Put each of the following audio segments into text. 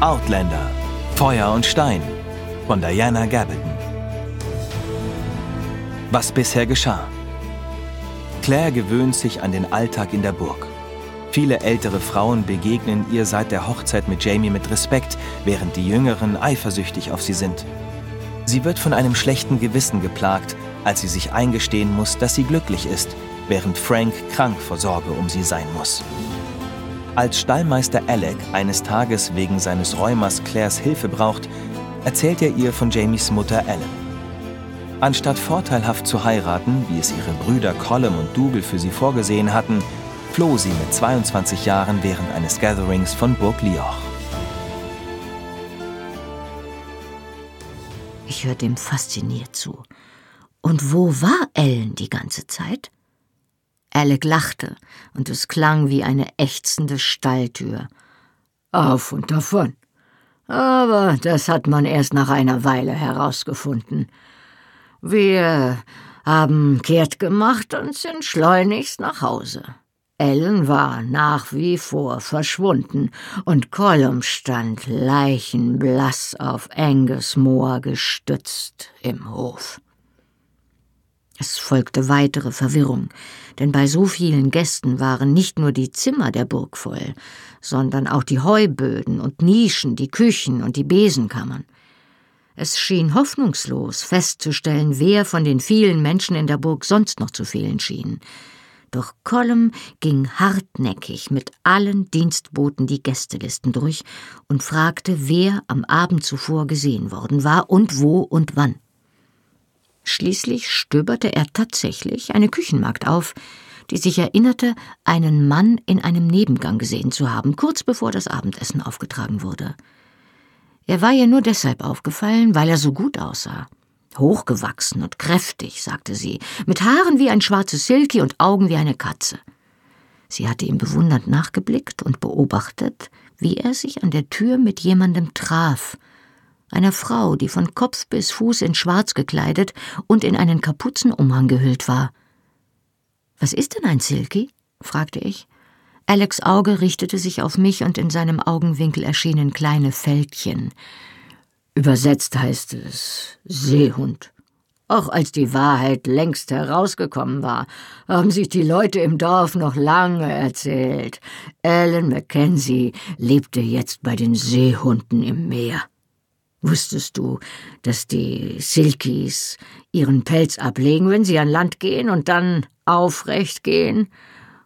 Outlander Feuer und Stein von Diana Gabaldon. Was bisher geschah. Claire gewöhnt sich an den Alltag in der Burg. Viele ältere Frauen begegnen ihr seit der Hochzeit mit Jamie mit Respekt, während die Jüngeren eifersüchtig auf sie sind. Sie wird von einem schlechten Gewissen geplagt, als sie sich eingestehen muss, dass sie glücklich ist, während Frank krank vor Sorge um sie sein muss. Als Stallmeister Alec eines Tages wegen seines Rheumas Claires Hilfe braucht, erzählt er ihr von Jamies Mutter Ellen. Anstatt vorteilhaft zu heiraten, wie es ihre Brüder Colum und Dougal für sie vorgesehen hatten, floh sie mit 22 Jahren während eines Gatherings von Burg Lioch. Ich hörte ihm fasziniert zu. Und wo war Ellen die ganze Zeit? Alec lachte, und es klang wie eine ächzende Stalltür. Auf und davon. Aber das hat man erst nach einer Weile herausgefunden. Wir haben kehrt gemacht und sind schleunigst nach Hause. Ellen war nach wie vor verschwunden, und Colum stand leichenblass auf Angus Moor gestützt im Hof. Es folgte weitere Verwirrung, denn bei so vielen Gästen waren nicht nur die Zimmer der Burg voll, sondern auch die Heuböden und Nischen, die Küchen und die Besenkammern. Es schien hoffnungslos festzustellen, wer von den vielen Menschen in der Burg sonst noch zu fehlen schien. Doch Colum ging hartnäckig mit allen Dienstboten die Gästelisten durch und fragte, wer am Abend zuvor gesehen worden war und wo und wann. Schließlich stöberte er tatsächlich eine Küchenmagd auf, die sich erinnerte, einen Mann in einem Nebengang gesehen zu haben, kurz bevor das Abendessen aufgetragen wurde. Er war ihr nur deshalb aufgefallen, weil er so gut aussah. Hochgewachsen und kräftig, sagte sie, mit Haaren wie ein schwarzes Silky und Augen wie eine Katze. Sie hatte ihm bewundernd nachgeblickt und beobachtet, wie er sich an der Tür mit jemandem traf, einer Frau, die von Kopf bis Fuß in Schwarz gekleidet und in einen Kapuzenumhang gehüllt war. Was ist denn ein Silky? fragte ich. Alex Auge richtete sich auf mich und in seinem Augenwinkel erschienen kleine Fältchen. Übersetzt heißt es Seehund. Auch als die Wahrheit längst herausgekommen war, haben sich die Leute im Dorf noch lange erzählt. Alan Mackenzie lebte jetzt bei den Seehunden im Meer. Wusstest du, dass die Silkies ihren Pelz ablegen, wenn sie an Land gehen und dann aufrecht gehen?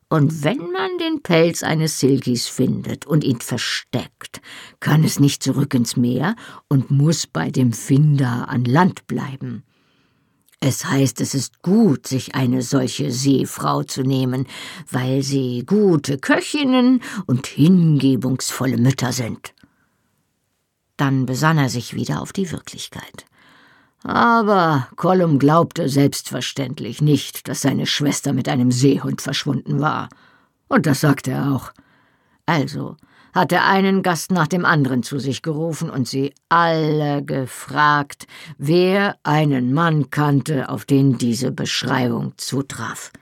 Und wenn man den Pelz eines Silkies findet und ihn versteckt, kann es nicht zurück ins Meer und muss bei dem Finder an Land bleiben. Es heißt, es ist gut, sich eine solche Seefrau zu nehmen, weil sie gute Köchinnen und hingebungsvolle Mütter sind. Dann besann er sich wieder auf die Wirklichkeit. Aber Gollum glaubte selbstverständlich nicht, dass seine Schwester mit einem Seehund verschwunden war. Und das sagte er auch. Also hat er einen Gast nach dem anderen zu sich gerufen und sie alle gefragt, wer einen Mann kannte, auf den diese Beschreibung zutraf.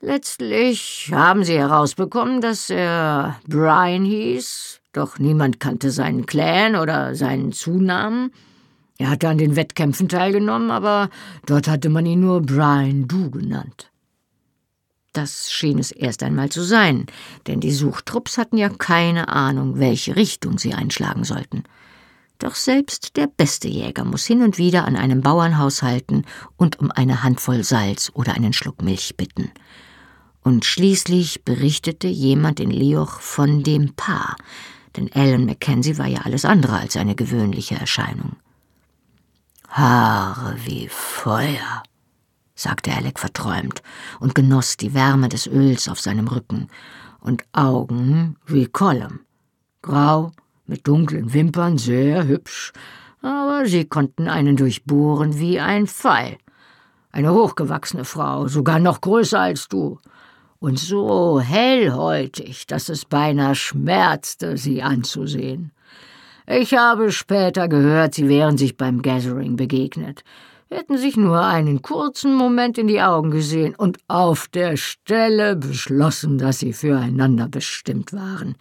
Letztlich haben sie herausbekommen, dass er Brian hieß, doch niemand kannte seinen Clan oder seinen Zunamen. Er hatte an den Wettkämpfen teilgenommen, aber dort hatte man ihn nur Brian Du genannt. Das schien es erst einmal zu sein, denn die Suchtrupps hatten ja keine Ahnung, welche Richtung sie einschlagen sollten. Doch selbst der beste Jäger muss hin und wieder an einem Bauernhaus halten und um eine Handvoll Salz oder einen Schluck Milch bitten. Und schließlich berichtete jemand in Leoch von dem Paar, denn Alan Mackenzie war ja alles andere als eine gewöhnliche Erscheinung. Haare wie Feuer, sagte Alec verträumt und genoss die Wärme des Öls auf seinem Rücken, und Augen wie Colum, grau, mit dunklen Wimpern, sehr hübsch, aber sie konnten einen durchbohren wie ein Pfeil. Eine hochgewachsene Frau, sogar noch größer als du, und so hellhäutig, dass es beinahe schmerzte, sie anzusehen. Ich habe später gehört, sie wären sich beim Gathering begegnet. hätten sich nur einen kurzen Moment in die Augen gesehen und auf der Stelle beschlossen, dass sie füreinander bestimmt waren.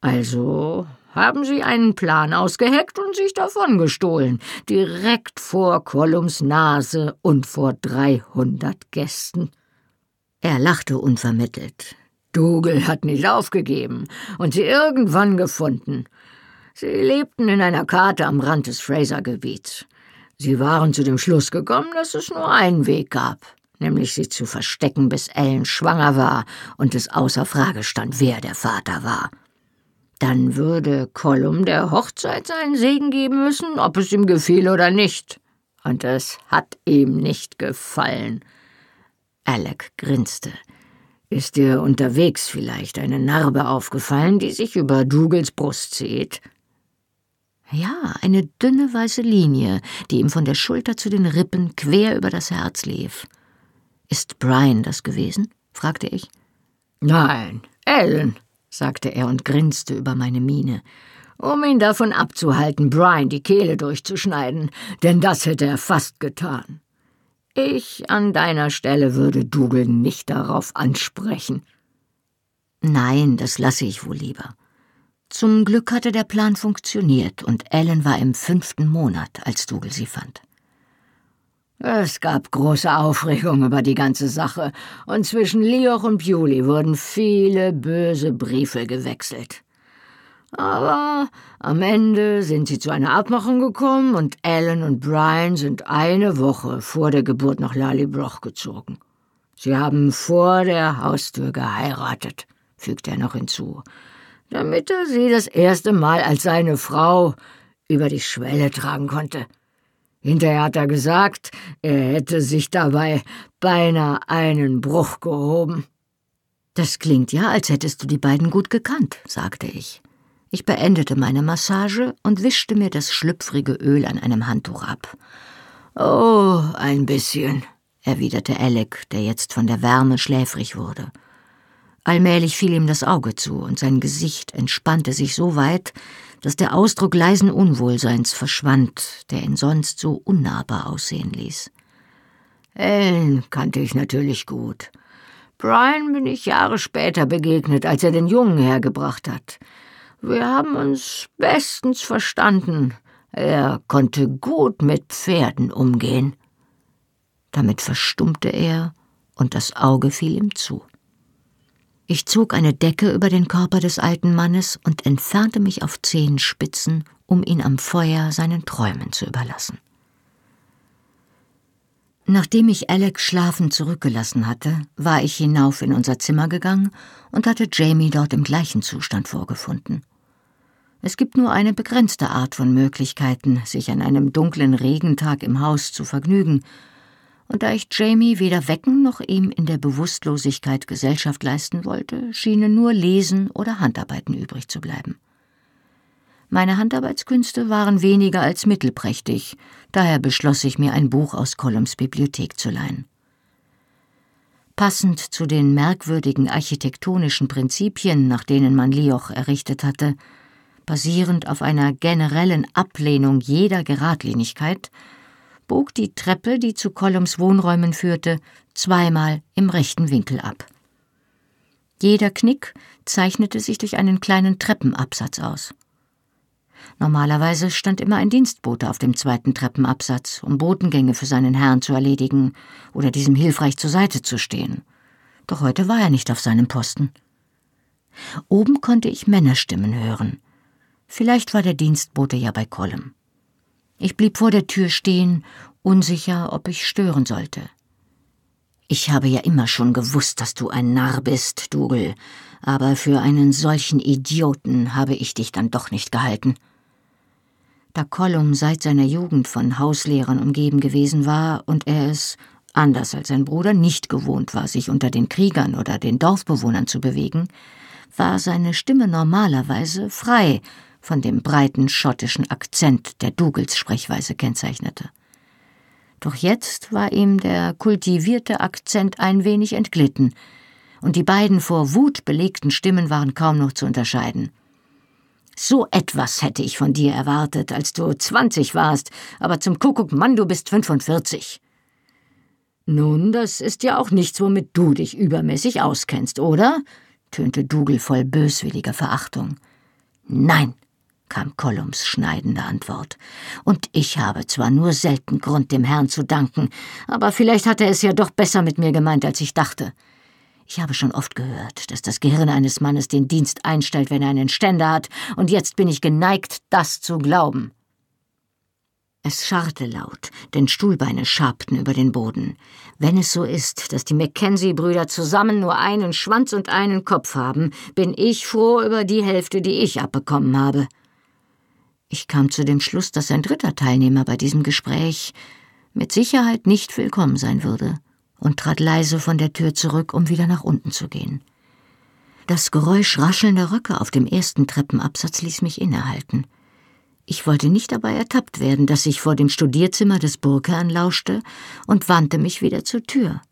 Also haben sie einen Plan ausgeheckt und sich davon gestohlen, direkt vor Kollums Nase und vor dreihundert Gästen. Er lachte unvermittelt. Dougal hat nicht aufgegeben und sie irgendwann gefunden. Sie lebten in einer Karte am Rand des Fraser-Gebiets. Sie waren zu dem Schluss gekommen, dass es nur einen Weg gab, nämlich sie zu verstecken, bis Ellen schwanger war und es außer Frage stand, wer der Vater war. Dann würde Colum der Hochzeit seinen Segen geben müssen, ob es ihm gefiel oder nicht. Und es hat ihm nicht gefallen. Alec grinste. Ist dir unterwegs vielleicht eine Narbe aufgefallen, die sich über Dougals Brust zieht? Ja, eine dünne weiße Linie, die ihm von der Schulter zu den Rippen quer über das Herz lief. Ist Brian das gewesen? fragte ich. Nein, Ellen, sagte er und grinste über meine Miene, um ihn davon abzuhalten, Brian die Kehle durchzuschneiden, denn das hätte er fast getan. Ich an deiner Stelle würde Dougal nicht darauf ansprechen. Nein, das lasse ich wohl lieber. Zum Glück hatte der Plan funktioniert und Ellen war im fünften Monat, als Dougal sie fand. Es gab große Aufregung über die ganze Sache, und zwischen Lioch und Bewley wurden viele böse Briefe gewechselt. Aber am Ende sind sie zu einer Abmachung gekommen und Ellen und Brian sind eine Woche vor der Geburt nach Lallybroch gezogen. Sie haben vor der Haustür geheiratet, fügte er noch hinzu damit er sie das erste Mal als seine Frau über die Schwelle tragen konnte. Hinterher hat er gesagt, er hätte sich dabei beinahe einen Bruch gehoben. Das klingt ja, als hättest du die beiden gut gekannt, sagte ich. Ich beendete meine Massage und wischte mir das schlüpfrige Öl an einem Handtuch ab. Oh, ein bisschen, erwiderte Alec, der jetzt von der Wärme schläfrig wurde. Allmählich fiel ihm das Auge zu, und sein Gesicht entspannte sich so weit, dass der Ausdruck leisen Unwohlseins verschwand, der ihn sonst so unnahbar aussehen ließ. Ellen kannte ich natürlich gut. Brian bin ich Jahre später begegnet, als er den Jungen hergebracht hat. Wir haben uns bestens verstanden. Er konnte gut mit Pferden umgehen. Damit verstummte er, und das Auge fiel ihm zu. Ich zog eine Decke über den Körper des alten Mannes und entfernte mich auf Zehenspitzen, um ihn am Feuer seinen Träumen zu überlassen. Nachdem ich Alex schlafend zurückgelassen hatte, war ich hinauf in unser Zimmer gegangen und hatte Jamie dort im gleichen Zustand vorgefunden. Es gibt nur eine begrenzte Art von Möglichkeiten, sich an einem dunklen Regentag im Haus zu vergnügen, und da ich Jamie weder wecken noch ihm in der Bewusstlosigkeit Gesellschaft leisten wollte, schienen nur Lesen oder Handarbeiten übrig zu bleiben. Meine Handarbeitskünste waren weniger als mittelprächtig, daher beschloss ich mir ein Buch aus Columns Bibliothek zu leihen. Passend zu den merkwürdigen architektonischen Prinzipien, nach denen man Lioch errichtet hatte, basierend auf einer generellen Ablehnung jeder Geradlinigkeit, bog die Treppe, die zu Collums Wohnräumen führte, zweimal im rechten Winkel ab. Jeder Knick zeichnete sich durch einen kleinen Treppenabsatz aus. Normalerweise stand immer ein Dienstbote auf dem zweiten Treppenabsatz, um Botengänge für seinen Herrn zu erledigen oder diesem hilfreich zur Seite zu stehen. Doch heute war er nicht auf seinem Posten. Oben konnte ich Männerstimmen hören. Vielleicht war der Dienstbote ja bei Collum. Ich blieb vor der Tür stehen, unsicher, ob ich stören sollte. Ich habe ja immer schon gewusst, dass du ein Narr bist, Dougal, aber für einen solchen Idioten habe ich dich dann doch nicht gehalten. Da Collum seit seiner Jugend von Hauslehrern umgeben gewesen war und er es, anders als sein Bruder, nicht gewohnt war, sich unter den Kriegern oder den Dorfbewohnern zu bewegen, war seine Stimme normalerweise frei von dem breiten schottischen Akzent, der Dougals Sprechweise kennzeichnete. Doch jetzt war ihm der kultivierte Akzent ein wenig entglitten, und die beiden vor Wut belegten Stimmen waren kaum noch zu unterscheiden. So etwas hätte ich von dir erwartet, als du zwanzig warst, aber zum Kuckuck, Mann, du bist fünfundvierzig. Nun, das ist ja auch nichts, womit du dich übermäßig auskennst, oder? tönte Dougal voll böswilliger Verachtung. Nein, kam Collums schneidende Antwort. Und ich habe zwar nur selten Grund, dem Herrn zu danken, aber vielleicht hat er es ja doch besser mit mir gemeint, als ich dachte. Ich habe schon oft gehört, dass das Gehirn eines Mannes den Dienst einstellt, wenn er einen Ständer hat, und jetzt bin ich geneigt, das zu glauben. Es scharrte laut, denn Stuhlbeine schabten über den Boden. Wenn es so ist, dass die Mackenzie-Brüder zusammen nur einen Schwanz und einen Kopf haben, bin ich froh über die Hälfte, die ich abbekommen habe. Ich kam zu dem Schluss, dass ein dritter Teilnehmer bei diesem Gespräch mit Sicherheit nicht willkommen sein würde und trat leise von der Tür zurück, um wieder nach unten zu gehen. Das Geräusch raschelnder Röcke auf dem ersten Treppenabsatz ließ mich innehalten. Ich wollte nicht dabei ertappt werden, dass ich vor dem Studierzimmer des Burgherrn lauschte und wandte mich wieder zur Tür.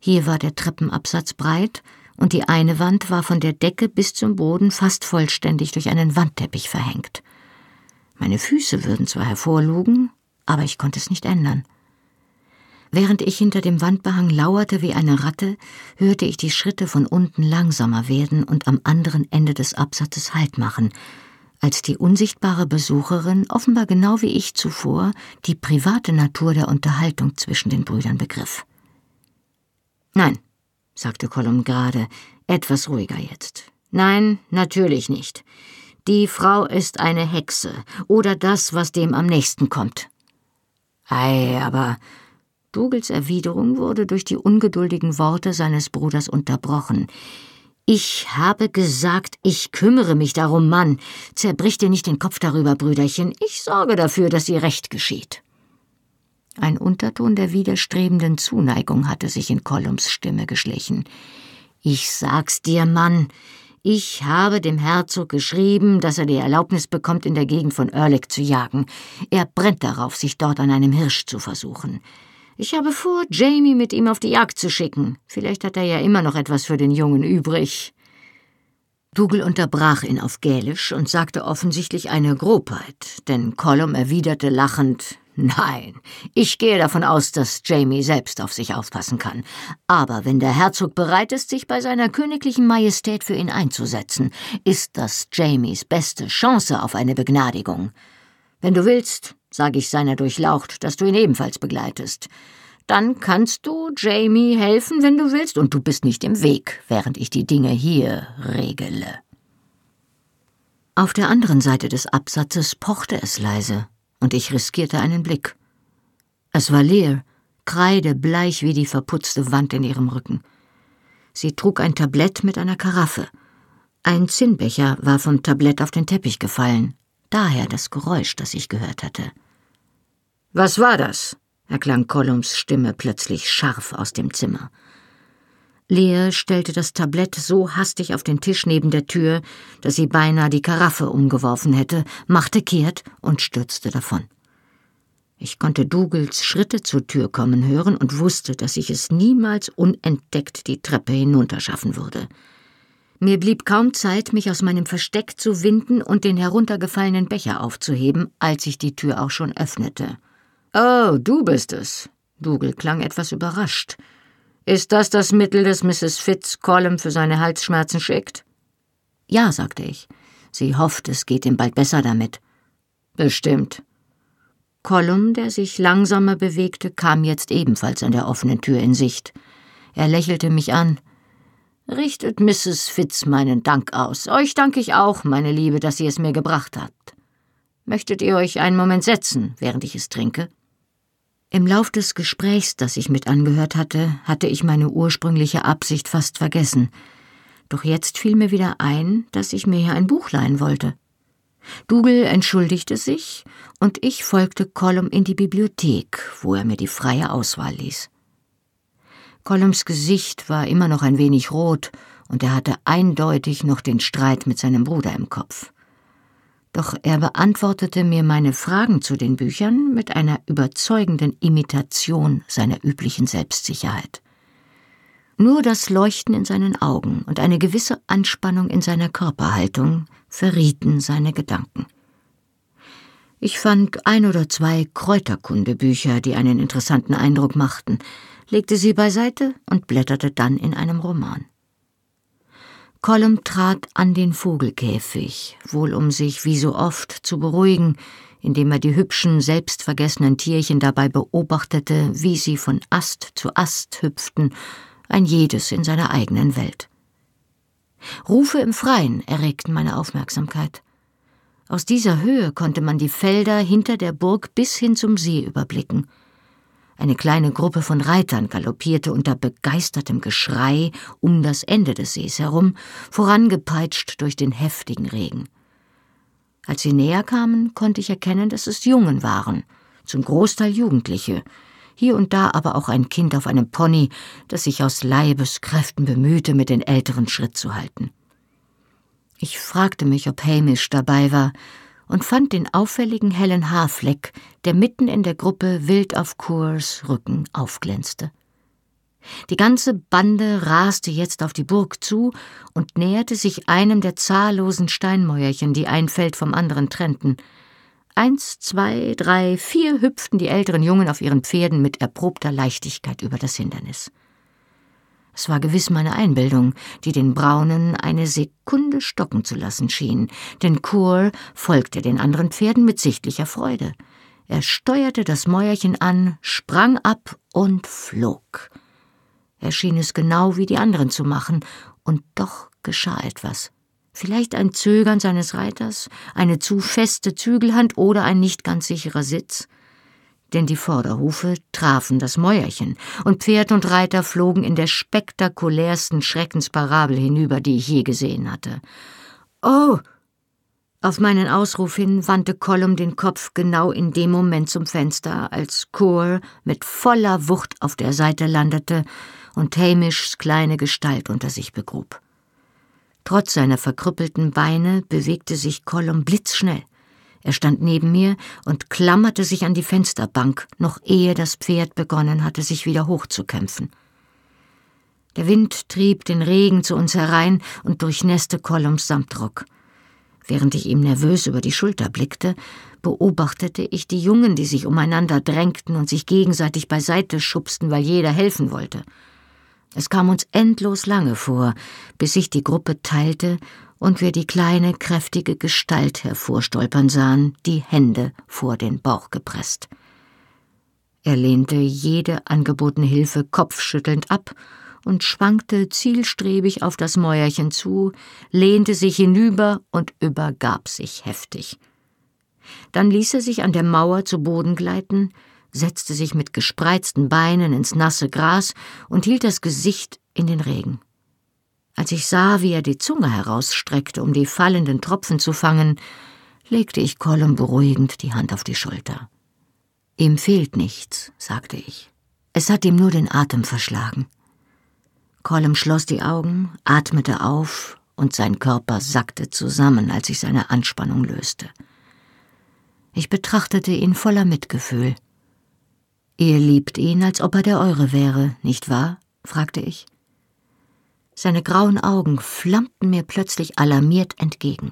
Hier war der Treppenabsatz breit und die eine Wand war von der Decke bis zum Boden fast vollständig durch einen Wandteppich verhängt. Meine Füße würden zwar hervorlugen, aber ich konnte es nicht ändern. Während ich hinter dem Wandbehang lauerte wie eine Ratte, hörte ich die Schritte von unten langsamer werden und am anderen Ende des Absatzes Halt machen, als die unsichtbare Besucherin, offenbar genau wie ich zuvor, die private Natur der Unterhaltung zwischen den Brüdern begriff. Nein, sagte Colum gerade, etwas ruhiger jetzt. Nein, natürlich nicht. Die Frau ist eine Hexe oder das, was dem am nächsten kommt. Ei, aber Dougals Erwiderung wurde durch die ungeduldigen Worte seines Bruders unterbrochen. Ich habe gesagt, ich kümmere mich darum, Mann. Zerbrich dir nicht den Kopf darüber, Brüderchen. Ich sorge dafür, dass ihr recht geschieht. Ein Unterton der widerstrebenden Zuneigung hatte sich in Collums Stimme geschlichen. Ich sag's dir, Mann. Ich habe dem Herzog geschrieben, dass er die Erlaubnis bekommt, in der Gegend von Erlich zu jagen. Er brennt darauf, sich dort an einem Hirsch zu versuchen. Ich habe vor, Jamie mit ihm auf die Jagd zu schicken. Vielleicht hat er ja immer noch etwas für den Jungen übrig. Dougal unterbrach ihn auf Gälisch und sagte offensichtlich eine Grobheit, denn Colum erwiderte lachend Nein, ich gehe davon aus, dass Jamie selbst auf sich aufpassen kann. Aber wenn der Herzog bereit ist, sich bei seiner königlichen Majestät für ihn einzusetzen, ist das Jamies beste Chance auf eine Begnadigung. Wenn du willst, sage ich seiner Durchlaucht, dass du ihn ebenfalls begleitest. Dann kannst du Jamie helfen, wenn du willst, und du bist nicht im Weg, während ich die Dinge hier regele. Auf der anderen Seite des Absatzes pochte es leise, und ich riskierte einen Blick. Es war leer, kreidebleich wie die verputzte Wand in ihrem Rücken. Sie trug ein Tablett mit einer Karaffe. Ein Zinnbecher war vom Tablett auf den Teppich gefallen, daher das Geräusch, das ich gehört hatte. Was war das? erklang Collums Stimme plötzlich scharf aus dem Zimmer. Lea stellte das Tablett so hastig auf den Tisch neben der Tür, dass sie beinahe die Karaffe umgeworfen hätte, machte kehrt und stürzte davon. Ich konnte Dougals Schritte zur Tür kommen hören und wusste, dass ich es niemals unentdeckt die Treppe hinunterschaffen würde. Mir blieb kaum Zeit, mich aus meinem Versteck zu winden und den heruntergefallenen Becher aufzuheben, als ich die Tür auch schon öffnete. Oh, du bist es. Dougal klang etwas überrascht. Ist das das Mittel, das Mrs. Fitz Colum für seine Halsschmerzen schickt? Ja, sagte ich. Sie hofft, es geht ihm bald besser damit. Bestimmt. Colum, der sich langsamer bewegte, kam jetzt ebenfalls an der offenen Tür in Sicht. Er lächelte mich an. Richtet Mrs. Fitz meinen Dank aus. Euch danke ich auch, meine Liebe, dass ihr es mir gebracht habt. Möchtet ihr euch einen Moment setzen, während ich es trinke? Im Lauf des Gesprächs, das ich mit angehört hatte, hatte ich meine ursprüngliche Absicht fast vergessen. Doch jetzt fiel mir wieder ein, dass ich mir hier ein Buch leihen wollte. Dougal entschuldigte sich, und ich folgte Colum in die Bibliothek, wo er mir die freie Auswahl ließ. Colums Gesicht war immer noch ein wenig rot, und er hatte eindeutig noch den Streit mit seinem Bruder im Kopf doch er beantwortete mir meine Fragen zu den Büchern mit einer überzeugenden Imitation seiner üblichen Selbstsicherheit. Nur das Leuchten in seinen Augen und eine gewisse Anspannung in seiner Körperhaltung verrieten seine Gedanken. Ich fand ein oder zwei Kräuterkundebücher, die einen interessanten Eindruck machten, legte sie beiseite und blätterte dann in einem Roman. Colum trat an den Vogelkäfig, wohl um sich wie so oft zu beruhigen, indem er die hübschen, selbstvergessenen Tierchen dabei beobachtete, wie sie von Ast zu Ast hüpften, ein jedes in seiner eigenen Welt. Rufe im Freien erregten meine Aufmerksamkeit. Aus dieser Höhe konnte man die Felder hinter der Burg bis hin zum See überblicken. Eine kleine Gruppe von Reitern galoppierte unter begeistertem Geschrei um das Ende des Sees herum, vorangepeitscht durch den heftigen Regen. Als sie näher kamen, konnte ich erkennen, dass es Jungen waren, zum Großteil Jugendliche, hier und da aber auch ein Kind auf einem Pony, das sich aus Leibeskräften bemühte, mit den Älteren Schritt zu halten. Ich fragte mich, ob Hamish dabei war, und fand den auffälligen hellen Haarfleck, der mitten in der Gruppe wild auf Kurs Rücken aufglänzte. Die ganze Bande raste jetzt auf die Burg zu und näherte sich einem der zahllosen Steinmäuerchen, die ein Feld vom anderen trennten. Eins, zwei, drei, vier hüpften die älteren Jungen auf ihren Pferden mit erprobter Leichtigkeit über das Hindernis. Es war gewiss meine Einbildung, die den Braunen eine Sekunde stocken zu lassen schien, denn Kur folgte den anderen Pferden mit sichtlicher Freude. Er steuerte das Mäuerchen an, sprang ab und flog. Er schien es genau wie die anderen zu machen, und doch geschah etwas. Vielleicht ein Zögern seines Reiters, eine zu feste Zügelhand oder ein nicht ganz sicherer Sitz. Denn die Vorderhufe trafen das Mäuerchen, und Pferd und Reiter flogen in der spektakulärsten Schreckensparabel hinüber, die ich je gesehen hatte. Oh! Auf meinen Ausruf hin wandte Colum den Kopf genau in dem Moment zum Fenster, als Chor mit voller Wucht auf der Seite landete und Hamishs kleine Gestalt unter sich begrub. Trotz seiner verkrüppelten Beine bewegte sich Colum blitzschnell. Er stand neben mir und klammerte sich an die Fensterbank, noch ehe das Pferd begonnen hatte, sich wieder hochzukämpfen. Der Wind trieb den Regen zu uns herein und durchnässte Colums Samtrock. Während ich ihm nervös über die Schulter blickte, beobachtete ich die Jungen, die sich umeinander drängten und sich gegenseitig beiseite schubsten, weil jeder helfen wollte. Es kam uns endlos lange vor, bis sich die Gruppe teilte und wir die kleine, kräftige Gestalt hervorstolpern sahen, die Hände vor den Bauch gepresst. Er lehnte jede angebotene Hilfe kopfschüttelnd ab und schwankte zielstrebig auf das Mäuerchen zu, lehnte sich hinüber und übergab sich heftig. Dann ließ er sich an der Mauer zu Boden gleiten, setzte sich mit gespreizten Beinen ins nasse Gras und hielt das Gesicht in den Regen. Als ich sah, wie er die Zunge herausstreckte, um die fallenden Tropfen zu fangen, legte ich Colum beruhigend die Hand auf die Schulter. Ihm fehlt nichts, sagte ich. Es hat ihm nur den Atem verschlagen. Colum schloss die Augen, atmete auf und sein Körper sackte zusammen, als ich seine Anspannung löste. Ich betrachtete ihn voller Mitgefühl. Ihr liebt ihn, als ob er der eure wäre, nicht wahr? fragte ich. Seine grauen Augen flammten mir plötzlich alarmiert entgegen.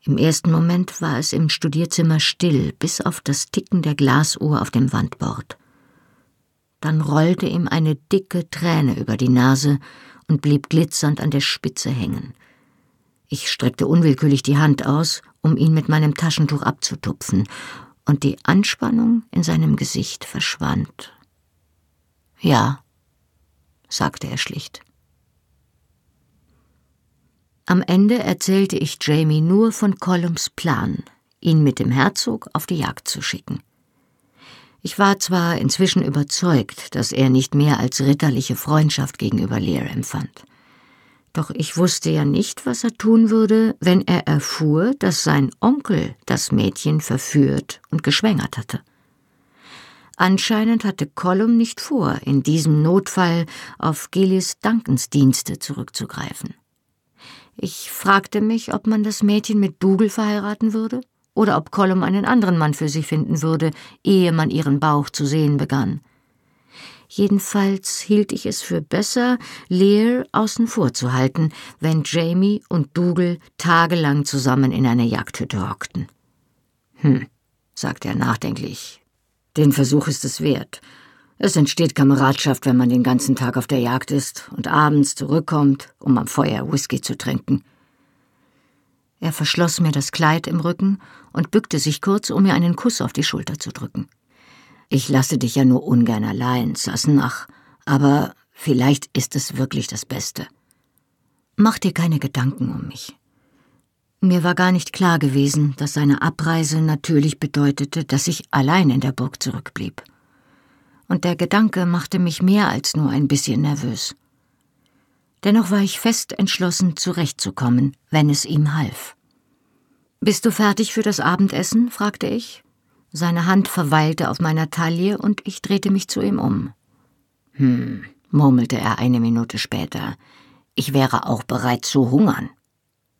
Im ersten Moment war es im Studierzimmer still, bis auf das Ticken der Glasuhr auf dem Wandbord. Dann rollte ihm eine dicke Träne über die Nase und blieb glitzernd an der Spitze hängen. Ich streckte unwillkürlich die Hand aus, um ihn mit meinem Taschentuch abzutupfen, und die Anspannung in seinem Gesicht verschwand. Ja, sagte er schlicht. Am Ende erzählte ich Jamie nur von Columns Plan, ihn mit dem Herzog auf die Jagd zu schicken. Ich war zwar inzwischen überzeugt, dass er nicht mehr als ritterliche Freundschaft gegenüber Lear empfand. Doch ich wusste ja nicht, was er tun würde, wenn er erfuhr, dass sein Onkel das Mädchen verführt und geschwängert hatte. Anscheinend hatte Colum nicht vor, in diesem Notfall auf Gillis Duncans Dienste zurückzugreifen. Ich fragte mich, ob man das Mädchen mit Dougal verheiraten würde oder ob Colum einen anderen Mann für sie finden würde, ehe man ihren Bauch zu sehen begann. Jedenfalls hielt ich es für besser, Lear außen vor zu halten, wenn Jamie und Dougal tagelang zusammen in einer Jagdhütte hockten. Hm, sagte er nachdenklich. Den Versuch ist es wert. Es entsteht Kameradschaft, wenn man den ganzen Tag auf der Jagd ist und abends zurückkommt, um am Feuer Whisky zu trinken. Er verschloss mir das Kleid im Rücken und bückte sich kurz, um mir einen Kuss auf die Schulter zu drücken. Ich lasse dich ja nur ungern allein, Sassenach, aber vielleicht ist es wirklich das Beste. Mach dir keine Gedanken um mich. Mir war gar nicht klar gewesen, dass seine Abreise natürlich bedeutete, dass ich allein in der Burg zurückblieb. Und der Gedanke machte mich mehr als nur ein bisschen nervös. Dennoch war ich fest entschlossen, zurechtzukommen, wenn es ihm half. Bist du fertig für das Abendessen? fragte ich. Seine Hand verweilte auf meiner Taille und ich drehte mich zu ihm um. Hm, murmelte er eine Minute später. Ich wäre auch bereit zu hungern.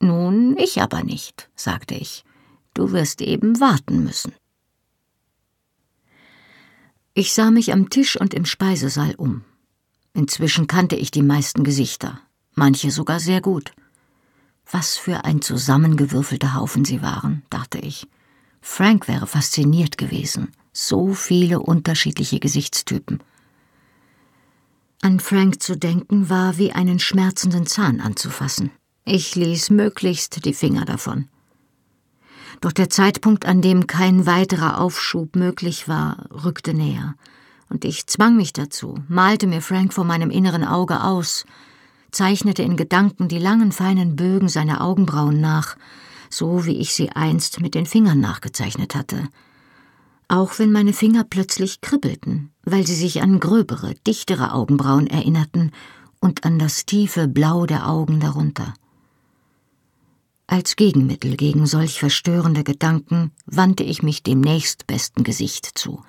Nun, ich aber nicht, sagte ich. Du wirst eben warten müssen. Ich sah mich am Tisch und im Speisesaal um. Inzwischen kannte ich die meisten Gesichter, manche sogar sehr gut. Was für ein zusammengewürfelter Haufen sie waren, dachte ich. Frank wäre fasziniert gewesen. So viele unterschiedliche Gesichtstypen. An Frank zu denken war wie einen schmerzenden Zahn anzufassen. Ich ließ möglichst die Finger davon. Doch der Zeitpunkt, an dem kein weiterer Aufschub möglich war, rückte näher, und ich zwang mich dazu, malte mir Frank vor meinem inneren Auge aus, zeichnete in Gedanken die langen feinen Bögen seiner Augenbrauen nach, so wie ich sie einst mit den Fingern nachgezeichnet hatte. Auch wenn meine Finger plötzlich kribbelten, weil sie sich an gröbere, dichtere Augenbrauen erinnerten und an das tiefe Blau der Augen darunter. Als Gegenmittel gegen solch verstörende Gedanken wandte ich mich dem nächstbesten Gesicht zu.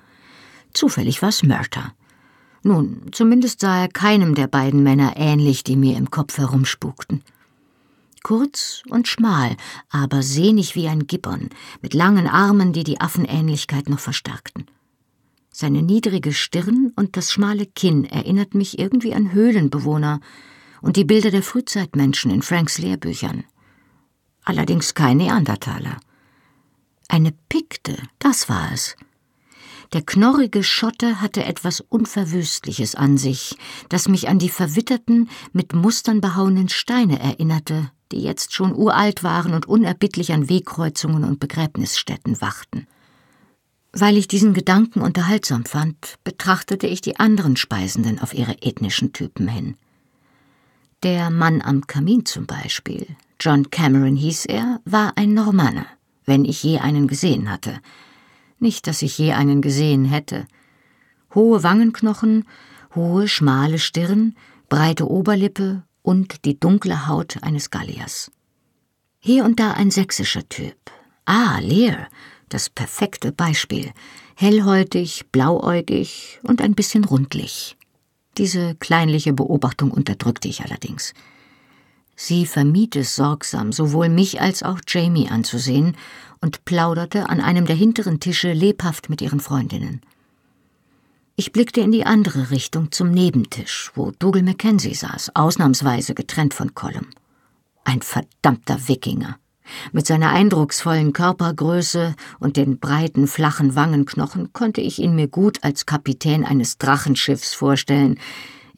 Zufällig war es Murta. Nun, zumindest sah er keinem der beiden Männer ähnlich, die mir im Kopf herumspukten kurz und schmal, aber sehnig wie ein Gibbon, mit langen Armen, die die Affenähnlichkeit noch verstärkten. Seine niedrige Stirn und das schmale Kinn erinnerten mich irgendwie an Höhlenbewohner und die Bilder der Frühzeitmenschen in Franks Lehrbüchern. Allerdings kein Neandertaler. Eine Pikte, das war es. Der knorrige Schotte hatte etwas Unverwüstliches an sich, das mich an die verwitterten, mit Mustern behauenen Steine erinnerte, die jetzt schon uralt waren und unerbittlich an Wegkreuzungen und Begräbnisstätten wachten. Weil ich diesen Gedanken unterhaltsam fand, betrachtete ich die anderen Speisenden auf ihre ethnischen Typen hin. Der Mann am Kamin zum Beispiel, John Cameron hieß er, war ein Normanne, wenn ich je einen gesehen hatte. Nicht, dass ich je einen gesehen hätte. Hohe Wangenknochen, hohe, schmale Stirn, breite Oberlippe, und die dunkle Haut eines Galliers. Hier und da ein sächsischer Typ. Ah, Lear, das perfekte Beispiel. Hellhäutig, blauäugig und ein bisschen rundlich. Diese kleinliche Beobachtung unterdrückte ich allerdings. Sie vermied es sorgsam, sowohl mich als auch Jamie anzusehen und plauderte an einem der hinteren Tische lebhaft mit ihren Freundinnen. Ich blickte in die andere Richtung zum Nebentisch, wo Dougal Mackenzie saß, ausnahmsweise getrennt von Colum. Ein verdammter Wikinger. Mit seiner eindrucksvollen Körpergröße und den breiten, flachen Wangenknochen konnte ich ihn mir gut als Kapitän eines Drachenschiffs vorstellen,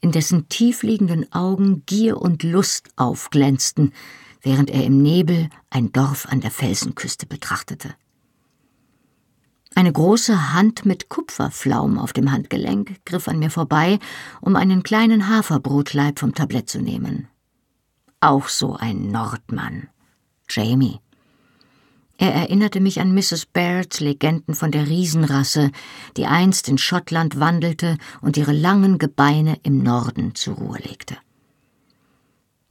in dessen tiefliegenden Augen Gier und Lust aufglänzten, während er im Nebel ein Dorf an der Felsenküste betrachtete. Eine große Hand mit Kupferflaum auf dem Handgelenk griff an mir vorbei, um einen kleinen Haferbrotleib vom Tablett zu nehmen. Auch so ein Nordmann. Jamie. Er erinnerte mich an Mrs. Bairds Legenden von der Riesenrasse, die einst in Schottland wandelte und ihre langen Gebeine im Norden zur Ruhe legte.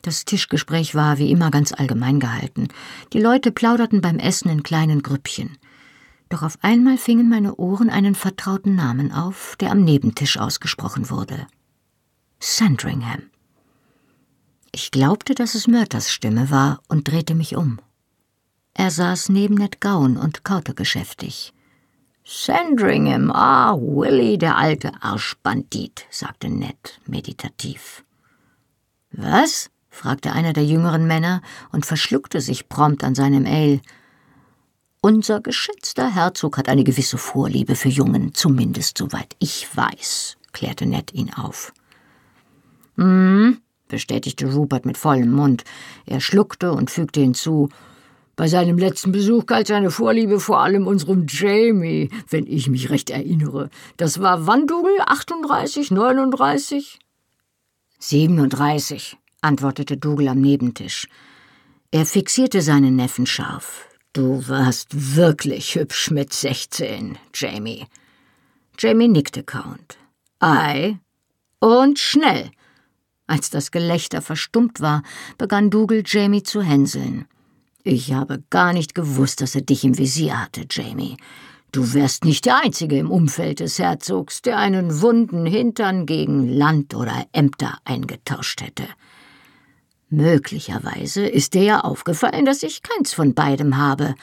Das Tischgespräch war wie immer ganz allgemein gehalten. Die Leute plauderten beim Essen in kleinen Grüppchen. Doch auf einmal fingen meine Ohren einen vertrauten Namen auf, der am Nebentisch ausgesprochen wurde. Sandringham. Ich glaubte, dass es Mörters Stimme war und drehte mich um. Er saß neben Ned Gowan und kaute geschäftig. Sandringham, ah, Willy, der alte Arschbandit, sagte Ned meditativ. Was? fragte einer der jüngeren Männer und verschluckte sich prompt an seinem Ale. Unser geschätzter Herzog hat eine gewisse Vorliebe für Jungen, zumindest soweit ich weiß, klärte Ned ihn auf. Hm, bestätigte Rupert mit vollem Mund. Er schluckte und fügte hinzu, bei seinem letzten Besuch galt seine Vorliebe vor allem unserem Jamie, wenn ich mich recht erinnere. Das war wann, Dougal? 38, 39? 37, antwortete Dougal am Nebentisch. Er fixierte seinen Neffen scharf. Du warst wirklich hübsch mit 16, Jamie. Jamie nickte Count. Ei. Und schnell. Als das Gelächter verstummt war, begann Dougal Jamie zu hänseln. Ich habe gar nicht gewusst, dass er dich im Visier hatte, Jamie. Du wärst nicht der Einzige im Umfeld des Herzogs, der einen wunden Hintern gegen Land oder Ämter eingetauscht hätte. Möglicherweise ist dir ja aufgefallen, dass ich keins von beidem habe,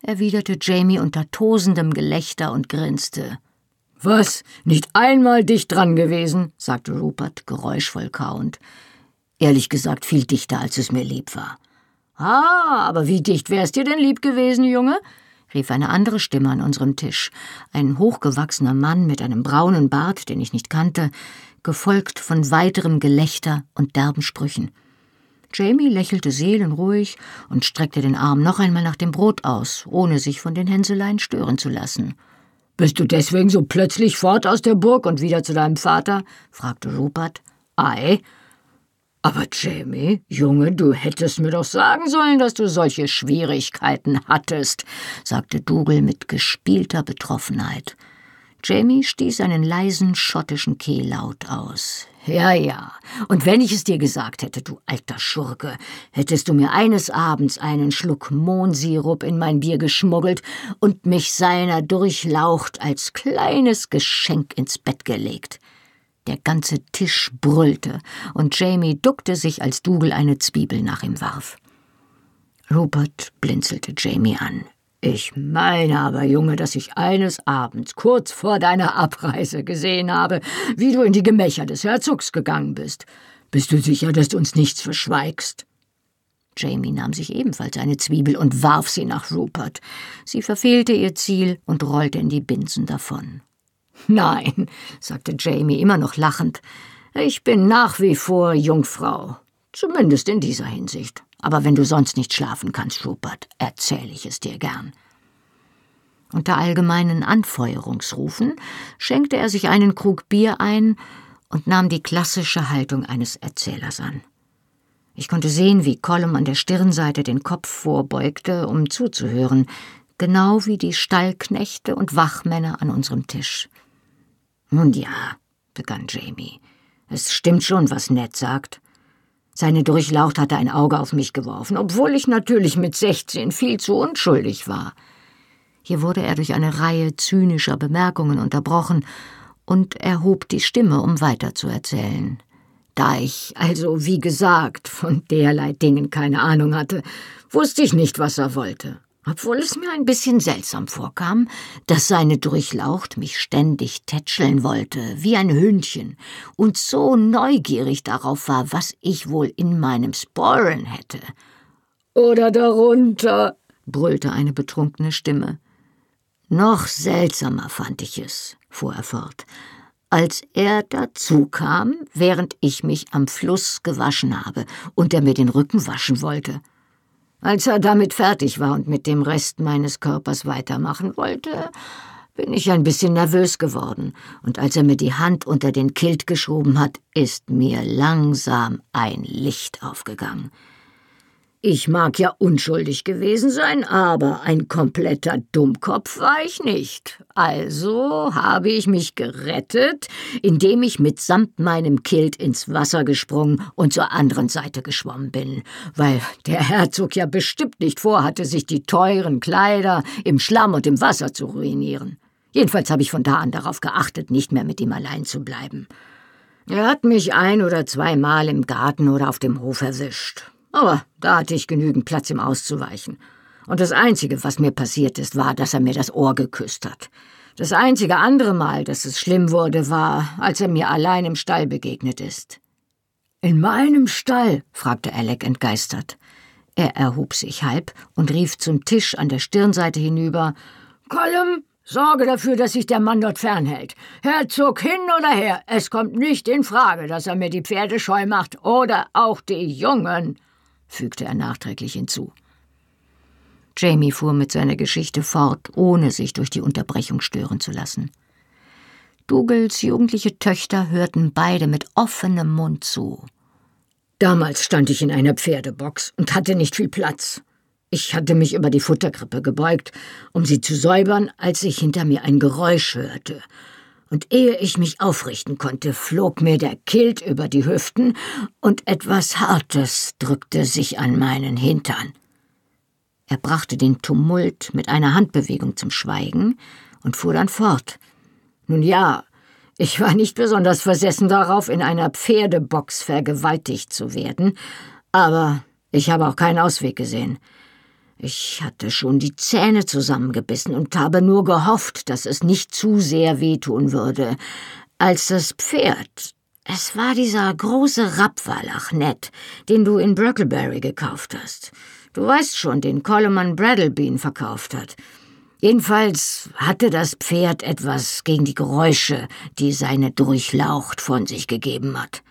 erwiderte Jamie unter tosendem Gelächter und grinste. Was? Nicht einmal dicht dran gewesen? sagte Rupert, geräuschvoll kauend. Ehrlich gesagt viel dichter, als es mir lieb war. Ah, aber wie dicht wär's dir denn lieb gewesen, Junge? rief eine andere Stimme an unserem Tisch. Ein hochgewachsener Mann mit einem braunen Bart, den ich nicht kannte, gefolgt von weiterem Gelächter und derben Sprüchen. Jamie lächelte seelenruhig und streckte den Arm noch einmal nach dem Brot aus, ohne sich von den Hänseleien stören zu lassen. Bist du deswegen so plötzlich fort aus der Burg und wieder zu deinem Vater? fragte Rupert. Ei, aber Jamie, Junge, du hättest mir doch sagen sollen, dass du solche Schwierigkeiten hattest, sagte Dougal mit gespielter Betroffenheit. Jamie stieß einen leisen schottischen Kehllaut aus. Ja, ja. Und wenn ich es dir gesagt hätte, du alter Schurke, hättest du mir eines Abends einen Schluck Mohnsirup in mein Bier geschmuggelt und mich seiner durchlaucht als kleines Geschenk ins Bett gelegt. Der ganze Tisch brüllte, und Jamie duckte sich, als Dougal eine Zwiebel nach ihm warf. Rupert blinzelte Jamie an. Ich meine aber, Junge, dass ich eines Abends kurz vor deiner Abreise gesehen habe, wie du in die Gemächer des Herzogs gegangen bist. Bist du sicher, dass du uns nichts verschweigst? Jamie nahm sich ebenfalls eine Zwiebel und warf sie nach Rupert. Sie verfehlte ihr Ziel und rollte in die Binsen davon. Nein, sagte Jamie immer noch lachend. Ich bin nach wie vor Jungfrau. Zumindest in dieser Hinsicht. Aber wenn du sonst nicht schlafen kannst, Rupert, erzähle ich es dir gern. Unter allgemeinen Anfeuerungsrufen schenkte er sich einen Krug Bier ein und nahm die klassische Haltung eines Erzählers an. Ich konnte sehen, wie Colum an der Stirnseite den Kopf vorbeugte, um zuzuhören, genau wie die Stallknechte und Wachmänner an unserem Tisch. Nun ja, begann Jamie. Es stimmt schon, was Ned sagt. Seine Durchlaucht hatte ein Auge auf mich geworfen, obwohl ich natürlich mit sechzehn viel zu unschuldig war. Hier wurde er durch eine Reihe zynischer Bemerkungen unterbrochen und erhob die Stimme, um weiterzuerzählen. Da ich also, wie gesagt, von derlei Dingen keine Ahnung hatte, wusste ich nicht, was er wollte obwohl es mir ein bisschen seltsam vorkam, dass seine Durchlaucht mich ständig tätscheln wollte, wie ein Hündchen, und so neugierig darauf war, was ich wohl in meinem Sporen hätte. Oder darunter, brüllte eine betrunkene Stimme. Noch seltsamer fand ich es, fuhr er fort, als er dazu kam, während ich mich am Fluss gewaschen habe und er mir den Rücken waschen wollte. Als er damit fertig war und mit dem Rest meines Körpers weitermachen wollte, bin ich ein bisschen nervös geworden, und als er mir die Hand unter den Kilt geschoben hat, ist mir langsam ein Licht aufgegangen. Ich mag ja unschuldig gewesen sein, aber ein kompletter Dummkopf war ich nicht. Also habe ich mich gerettet, indem ich mitsamt meinem Kilt ins Wasser gesprungen und zur anderen Seite geschwommen bin, weil der Herzog ja bestimmt nicht vorhatte, sich die teuren Kleider im Schlamm und im Wasser zu ruinieren. Jedenfalls habe ich von da an darauf geachtet, nicht mehr mit ihm allein zu bleiben. Er hat mich ein oder zweimal im Garten oder auf dem Hof erwischt. Aber da hatte ich genügend Platz, ihm auszuweichen. Und das Einzige, was mir passiert ist, war, dass er mir das Ohr geküsst hat. Das einzige andere Mal, dass es schlimm wurde, war, als er mir allein im Stall begegnet ist. In meinem Stall? fragte Alec entgeistert. Er erhob sich halb und rief zum Tisch an der Stirnseite hinüber Colum, sorge dafür, dass sich der Mann dort fernhält. Herzog hin oder her, es kommt nicht in Frage, dass er mir die Pferde scheu macht oder auch die Jungen, fügte er nachträglich hinzu. Jamie fuhr mit seiner Geschichte fort, ohne sich durch die Unterbrechung stören zu lassen. Dougals jugendliche Töchter hörten beide mit offenem Mund zu. Damals stand ich in einer Pferdebox und hatte nicht viel Platz. Ich hatte mich über die Futterkrippe gebeugt, um sie zu säubern, als ich hinter mir ein Geräusch hörte. Und ehe ich mich aufrichten konnte, flog mir der Kilt über die Hüften und etwas Hartes drückte sich an meinen Hintern. Er brachte den Tumult mit einer Handbewegung zum Schweigen und fuhr dann fort. Nun ja, ich war nicht besonders versessen darauf, in einer Pferdebox vergewaltigt zu werden, aber ich habe auch keinen Ausweg gesehen. Ich hatte schon die Zähne zusammengebissen und habe nur gehofft, dass es nicht zu sehr wehtun würde, als das Pferd. Es war dieser große Rappwallach nett, den du in Brockleberry gekauft hast. Du weißt schon, den Coleman Bradlebean verkauft hat. Jedenfalls hatte das Pferd etwas gegen die Geräusche, die seine Durchlaucht von sich gegeben hat.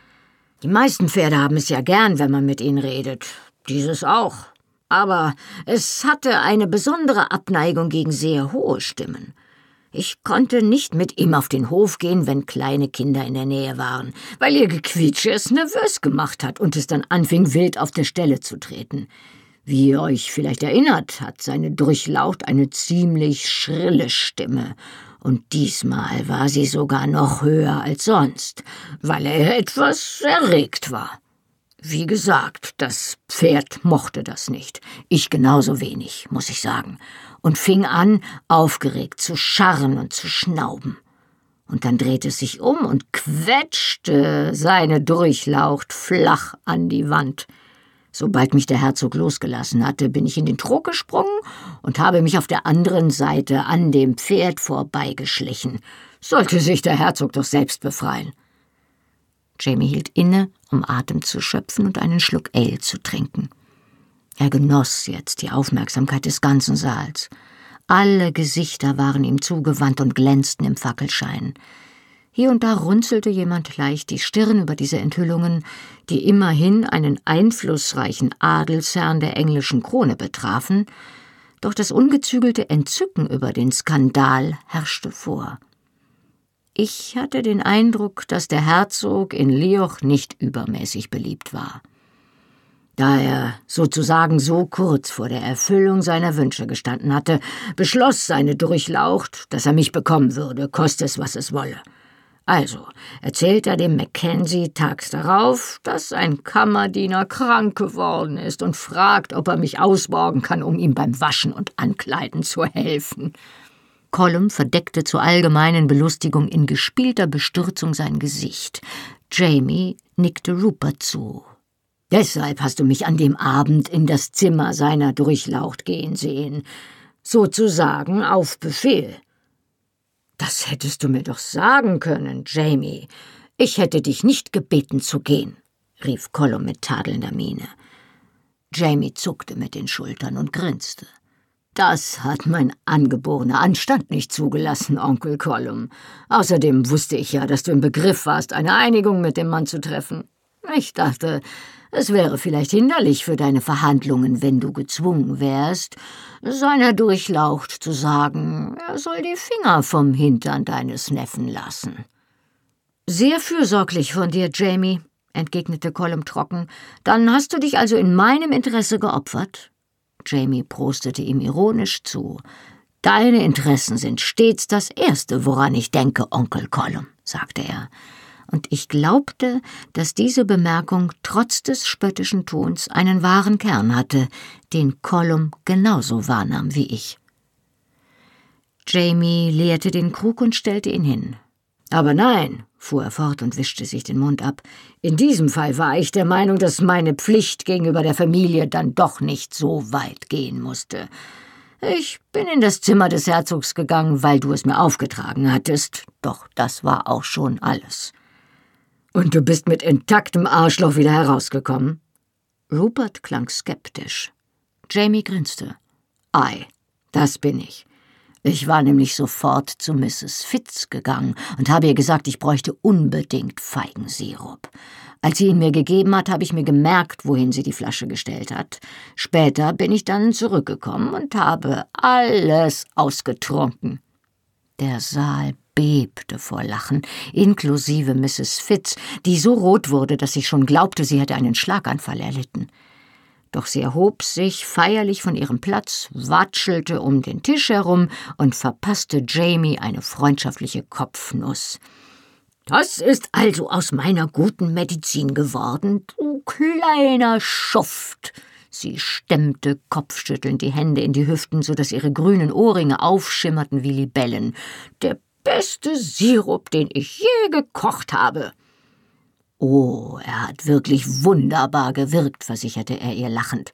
Die meisten Pferde haben es ja gern, wenn man mit ihnen redet. Dieses auch. Aber es hatte eine besondere Abneigung gegen sehr hohe Stimmen. Ich konnte nicht mit ihm auf den Hof gehen, wenn kleine Kinder in der Nähe waren, weil ihr Gequietsche es nervös gemacht hat und es dann anfing, wild auf der Stelle zu treten. Wie ihr euch vielleicht erinnert, hat seine Durchlaucht eine ziemlich schrille Stimme, und diesmal war sie sogar noch höher als sonst, weil er etwas erregt war. Wie gesagt, das Pferd mochte das nicht, ich genauso wenig, muss ich sagen, und fing an, aufgeregt zu scharren und zu schnauben. Und dann drehte es sich um und quetschte seine Durchlaucht flach an die Wand. Sobald mich der Herzog losgelassen hatte, bin ich in den Trog gesprungen und habe mich auf der anderen Seite an dem Pferd vorbeigeschlichen. Sollte sich der Herzog doch selbst befreien. Jamie hielt inne, um Atem zu schöpfen und einen Schluck Ale zu trinken. Er genoss jetzt die Aufmerksamkeit des ganzen Saals. Alle Gesichter waren ihm zugewandt und glänzten im Fackelschein. Hier und da runzelte jemand leicht die Stirn über diese Enthüllungen, die immerhin einen einflussreichen Adelsherrn der englischen Krone betrafen, doch das ungezügelte Entzücken über den Skandal herrschte vor. Ich hatte den Eindruck, dass der Herzog in Lioch nicht übermäßig beliebt war. Da er sozusagen so kurz vor der Erfüllung seiner Wünsche gestanden hatte, beschloss seine Durchlaucht, dass er mich bekommen würde, koste es, was es wolle. Also erzählt er dem Mackenzie tags darauf, dass ein Kammerdiener krank geworden ist und fragt, ob er mich ausborgen kann, um ihm beim Waschen und Ankleiden zu helfen. Colum verdeckte zur allgemeinen Belustigung in gespielter Bestürzung sein Gesicht. Jamie nickte Rupert zu. Deshalb hast du mich an dem Abend in das Zimmer seiner Durchlaucht gehen sehen. Sozusagen auf Befehl. Das hättest du mir doch sagen können, Jamie. Ich hätte dich nicht gebeten zu gehen, rief Colum mit tadelnder Miene. Jamie zuckte mit den Schultern und grinste. Das hat mein angeborener Anstand nicht zugelassen, Onkel Colum. Außerdem wusste ich ja, dass du im Begriff warst, eine Einigung mit dem Mann zu treffen. Ich dachte, es wäre vielleicht hinderlich für deine Verhandlungen, wenn du gezwungen wärst, seiner Durchlaucht zu sagen, er soll die Finger vom Hintern deines Neffen lassen. Sehr fürsorglich von dir, Jamie, entgegnete Colum trocken. Dann hast du dich also in meinem Interesse geopfert? Jamie prostete ihm ironisch zu. Deine Interessen sind stets das Erste, woran ich denke, Onkel Colum, sagte er und ich glaubte, dass diese Bemerkung trotz des spöttischen Tons einen wahren Kern hatte, den Colum genauso wahrnahm wie ich. Jamie leerte den Krug und stellte ihn hin. Aber nein, fuhr er fort und wischte sich den Mund ab, in diesem Fall war ich der Meinung, dass meine Pflicht gegenüber der Familie dann doch nicht so weit gehen musste. Ich bin in das Zimmer des Herzogs gegangen, weil du es mir aufgetragen hattest, doch das war auch schon alles. Und du bist mit intaktem Arschloch wieder herausgekommen? Rupert klang skeptisch. Jamie grinste. Ei, das bin ich. Ich war nämlich sofort zu Mrs. Fitz gegangen und habe ihr gesagt, ich bräuchte unbedingt Feigensirup. Als sie ihn mir gegeben hat, habe ich mir gemerkt, wohin sie die Flasche gestellt hat. Später bin ich dann zurückgekommen und habe alles ausgetrunken. Der Saal bebte vor Lachen, inklusive Mrs. Fitz, die so rot wurde, dass ich schon glaubte, sie hätte einen Schlaganfall erlitten. Doch sie erhob sich feierlich von ihrem Platz, watschelte um den Tisch herum und verpasste Jamie eine freundschaftliche Kopfnuss. Das ist also aus meiner guten Medizin geworden, du kleiner Schuft. Sie stemmte kopfschüttelnd die Hände in die Hüften, so dass ihre grünen Ohrringe aufschimmerten wie Libellen. Der beste Sirup, den ich je gekocht habe. Oh, er hat wirklich wunderbar gewirkt, versicherte er ihr lachend.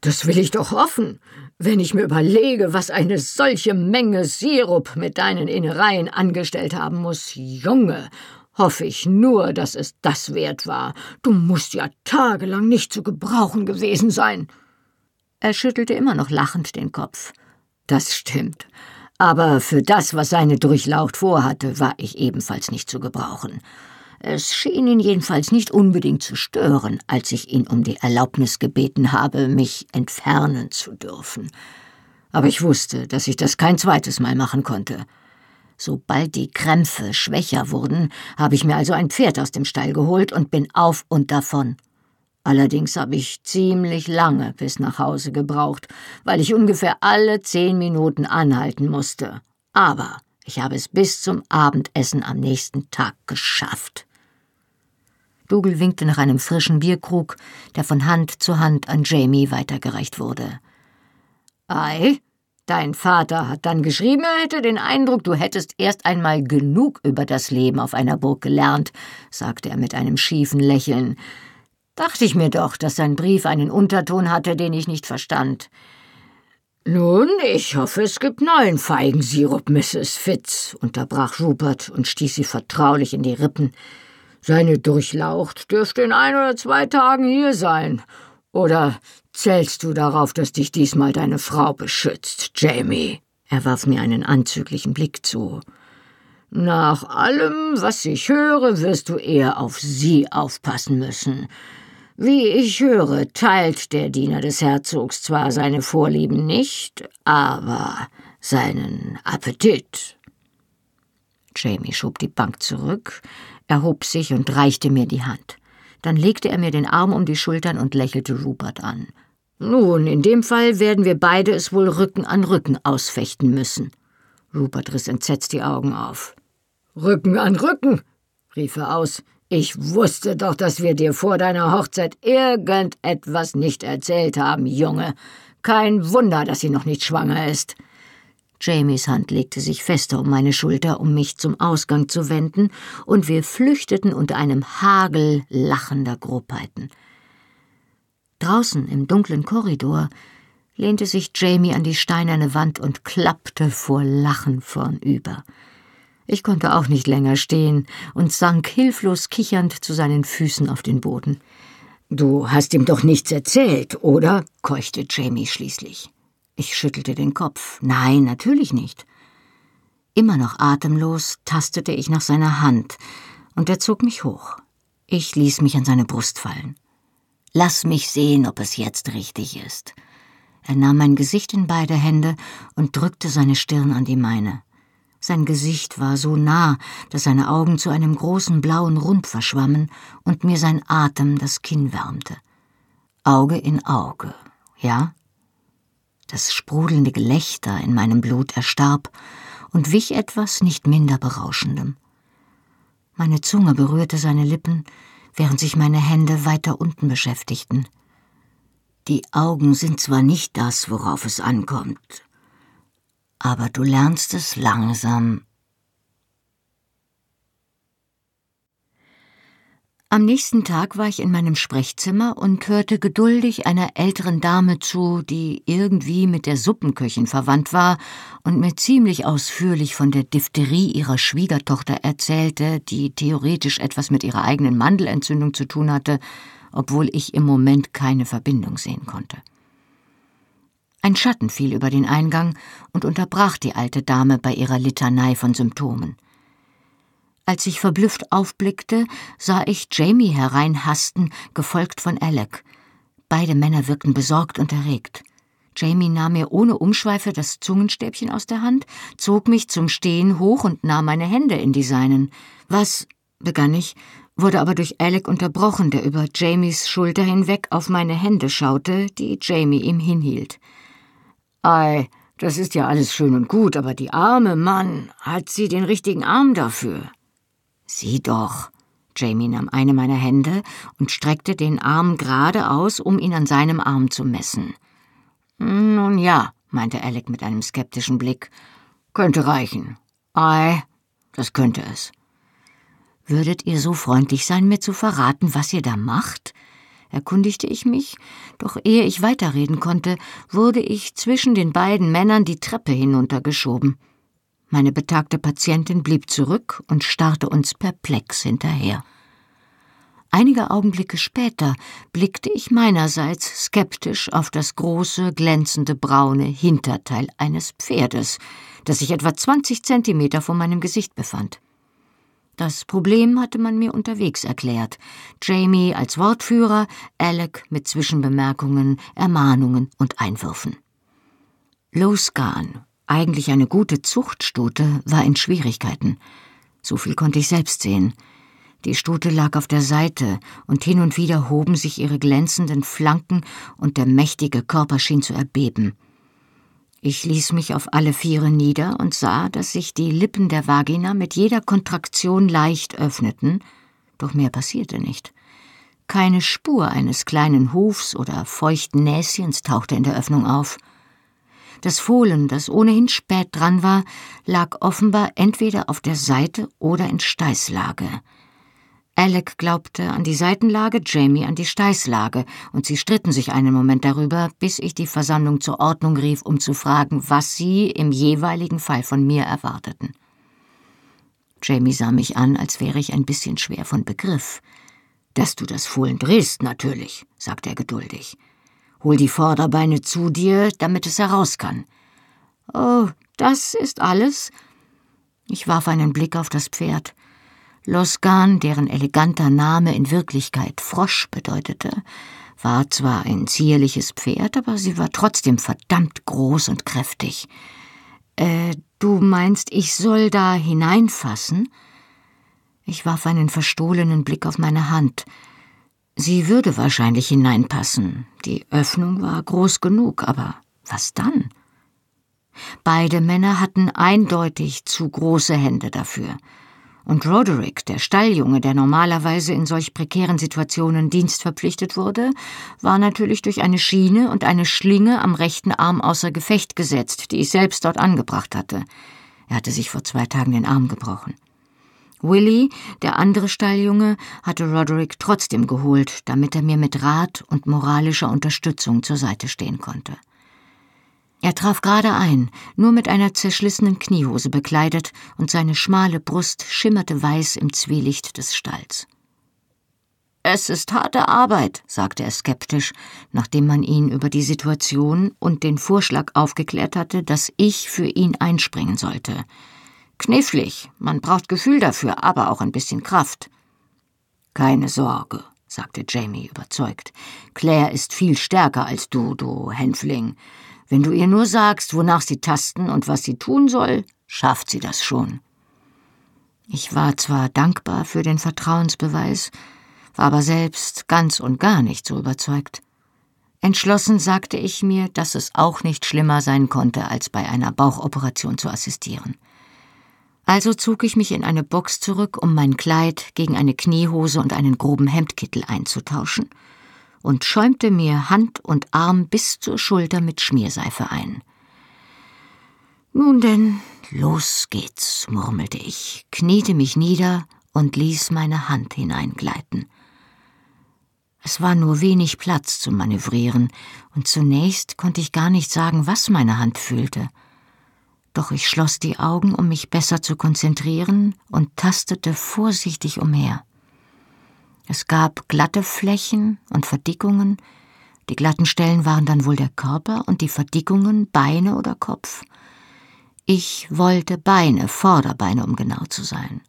Das will ich doch hoffen, wenn ich mir überlege, was eine solche Menge Sirup mit deinen Innereien angestellt haben muss. Junge, hoffe ich nur, dass es das wert war. Du musst ja tagelang nicht zu gebrauchen gewesen sein. Er schüttelte immer noch lachend den Kopf. Das stimmt. Aber für das, was seine Durchlaucht vorhatte, war ich ebenfalls nicht zu gebrauchen. Es schien ihn jedenfalls nicht unbedingt zu stören, als ich ihn um die Erlaubnis gebeten habe, mich entfernen zu dürfen. Aber ich wusste, dass ich das kein zweites Mal machen konnte. Sobald die Krämpfe schwächer wurden, habe ich mir also ein Pferd aus dem Stall geholt und bin auf und davon. Allerdings habe ich ziemlich lange bis nach Hause gebraucht, weil ich ungefähr alle zehn Minuten anhalten musste. Aber ich habe es bis zum Abendessen am nächsten Tag geschafft. Dougal winkte nach einem frischen Bierkrug, der von Hand zu Hand an Jamie weitergereicht wurde. Ei, dein Vater hat dann geschrieben, er hätte den Eindruck, du hättest erst einmal genug über das Leben auf einer Burg gelernt, sagte er mit einem schiefen Lächeln. Dachte ich mir doch, dass sein Brief einen Unterton hatte, den ich nicht verstand. Nun, ich hoffe, es gibt neuen Feigensirup, Mrs. Fitz, unterbrach Rupert und stieß sie vertraulich in die Rippen. Seine Durchlaucht dürfte in ein oder zwei Tagen hier sein. Oder zählst du darauf, dass dich diesmal deine Frau beschützt, Jamie? Er warf mir einen anzüglichen Blick zu. Nach allem, was ich höre, wirst du eher auf sie aufpassen müssen. Wie ich höre, teilt der Diener des Herzogs zwar seine Vorlieben nicht, aber seinen Appetit. Jamie schob die Bank zurück, erhob sich und reichte mir die Hand. Dann legte er mir den Arm um die Schultern und lächelte Rupert an. Nun, in dem Fall werden wir beide es wohl Rücken an Rücken ausfechten müssen. Rupert riss entsetzt die Augen auf. Rücken an Rücken, rief er aus. Ich wusste doch, dass wir dir vor deiner Hochzeit irgendetwas nicht erzählt haben, Junge. Kein Wunder, dass sie noch nicht schwanger ist. Jamies Hand legte sich fester um meine Schulter, um mich zum Ausgang zu wenden, und wir flüchteten unter einem Hagel lachender Grobheiten. Draußen im dunklen Korridor lehnte sich Jamie an die steinerne Wand und klappte vor Lachen vornüber. Ich konnte auch nicht länger stehen und sank hilflos kichernd zu seinen Füßen auf den Boden. Du hast ihm doch nichts erzählt, oder? keuchte Jamie schließlich. Ich schüttelte den Kopf. Nein, natürlich nicht. Immer noch atemlos tastete ich nach seiner Hand, und er zog mich hoch. Ich ließ mich an seine Brust fallen. Lass mich sehen, ob es jetzt richtig ist. Er nahm mein Gesicht in beide Hände und drückte seine Stirn an die meine. Sein Gesicht war so nah, dass seine Augen zu einem großen blauen Rund verschwammen und mir sein Atem das Kinn wärmte. Auge in Auge, ja? Das sprudelnde Gelächter in meinem Blut erstarb und wich etwas nicht minder Berauschendem. Meine Zunge berührte seine Lippen, während sich meine Hände weiter unten beschäftigten. Die Augen sind zwar nicht das, worauf es ankommt, aber du lernst es langsam. Am nächsten Tag war ich in meinem Sprechzimmer und hörte geduldig einer älteren Dame zu, die irgendwie mit der Suppenköchin verwandt war und mir ziemlich ausführlich von der Diphtherie ihrer Schwiegertochter erzählte, die theoretisch etwas mit ihrer eigenen Mandelentzündung zu tun hatte, obwohl ich im Moment keine Verbindung sehen konnte. Ein Schatten fiel über den Eingang und unterbrach die alte Dame bei ihrer Litanei von Symptomen. Als ich verblüfft aufblickte, sah ich Jamie hereinhasten, gefolgt von Alec. Beide Männer wirkten besorgt und erregt. Jamie nahm mir ohne Umschweife das Zungenstäbchen aus der Hand, zog mich zum Stehen hoch und nahm meine Hände in die seinen. Was, begann ich, wurde aber durch Alec unterbrochen, der über Jamies Schulter hinweg auf meine Hände schaute, die Jamie ihm hinhielt. Ei, das ist ja alles schön und gut, aber die arme Mann, hat sie den richtigen Arm dafür? Sieh doch. Jamie nahm eine meiner Hände und streckte den Arm gerade aus, um ihn an seinem Arm zu messen. Nun ja, meinte Alec mit einem skeptischen Blick. Könnte reichen. Ei, das könnte es. Würdet ihr so freundlich sein, mir zu verraten, was ihr da macht? erkundigte ich mich, doch ehe ich weiterreden konnte, wurde ich zwischen den beiden Männern die Treppe hinuntergeschoben. Meine betagte Patientin blieb zurück und starrte uns perplex hinterher. Einige Augenblicke später blickte ich meinerseits skeptisch auf das große, glänzende braune Hinterteil eines Pferdes, das sich etwa 20 Zentimeter vor meinem Gesicht befand. Das Problem hatte man mir unterwegs erklärt. Jamie als Wortführer, Alec mit Zwischenbemerkungen, Ermahnungen und Einwürfen. Losgarn eigentlich eine gute Zuchtstute, war in Schwierigkeiten. So viel konnte ich selbst sehen. Die Stute lag auf der Seite, und hin und wieder hoben sich ihre glänzenden Flanken, und der mächtige Körper schien zu erbeben. Ich ließ mich auf alle Viere nieder und sah, dass sich die Lippen der Vagina mit jeder Kontraktion leicht öffneten, doch mehr passierte nicht. Keine Spur eines kleinen Hufs oder feuchten Näschens tauchte in der Öffnung auf. Das Fohlen, das ohnehin spät dran war, lag offenbar entweder auf der Seite oder in Steißlage. Alec glaubte an die Seitenlage, Jamie an die Steißlage, und sie stritten sich einen Moment darüber, bis ich die Versammlung zur Ordnung rief, um zu fragen, was sie im jeweiligen Fall von mir erwarteten. Jamie sah mich an, als wäre ich ein bisschen schwer von Begriff. Dass du das Fohlen drehst, natürlich, sagte er geduldig. Hol die Vorderbeine zu dir, damit es heraus kann. Oh, das ist alles? Ich warf einen Blick auf das Pferd. Losgan, deren eleganter Name in Wirklichkeit Frosch bedeutete, war zwar ein zierliches Pferd, aber sie war trotzdem verdammt groß und kräftig. Äh, du meinst, ich soll da hineinfassen? Ich warf einen verstohlenen Blick auf meine Hand. Sie würde wahrscheinlich hineinpassen. Die Öffnung war groß genug, aber was dann? Beide Männer hatten eindeutig zu große Hände dafür. Und Roderick, der Stalljunge, der normalerweise in solch prekären Situationen dienstverpflichtet wurde, war natürlich durch eine Schiene und eine Schlinge am rechten Arm außer Gefecht gesetzt, die ich selbst dort angebracht hatte. Er hatte sich vor zwei Tagen den Arm gebrochen. Willy, der andere Stalljunge, hatte Roderick trotzdem geholt, damit er mir mit Rat und moralischer Unterstützung zur Seite stehen konnte. Er traf gerade ein, nur mit einer zerschlissenen Kniehose bekleidet, und seine schmale Brust schimmerte weiß im Zwielicht des Stalls. Es ist harte Arbeit, sagte er skeptisch, nachdem man ihn über die Situation und den Vorschlag aufgeklärt hatte, dass ich für ihn einspringen sollte. Knifflig, man braucht Gefühl dafür, aber auch ein bisschen Kraft. Keine Sorge, sagte Jamie überzeugt. Claire ist viel stärker als du, du Hänfling. Wenn du ihr nur sagst, wonach sie tasten und was sie tun soll, schafft sie das schon. Ich war zwar dankbar für den Vertrauensbeweis, war aber selbst ganz und gar nicht so überzeugt. Entschlossen sagte ich mir, dass es auch nicht schlimmer sein konnte, als bei einer Bauchoperation zu assistieren. Also zog ich mich in eine Box zurück, um mein Kleid gegen eine Kniehose und einen groben Hemdkittel einzutauschen, und schäumte mir Hand und Arm bis zur Schulter mit Schmierseife ein. Nun denn, los geht's, murmelte ich, kniete mich nieder und ließ meine Hand hineingleiten. Es war nur wenig Platz zum Manövrieren, und zunächst konnte ich gar nicht sagen, was meine Hand fühlte. Doch ich schloss die Augen, um mich besser zu konzentrieren, und tastete vorsichtig umher. Es gab glatte Flächen und Verdickungen, die glatten Stellen waren dann wohl der Körper und die Verdickungen Beine oder Kopf. Ich wollte Beine, Vorderbeine, um genau zu sein.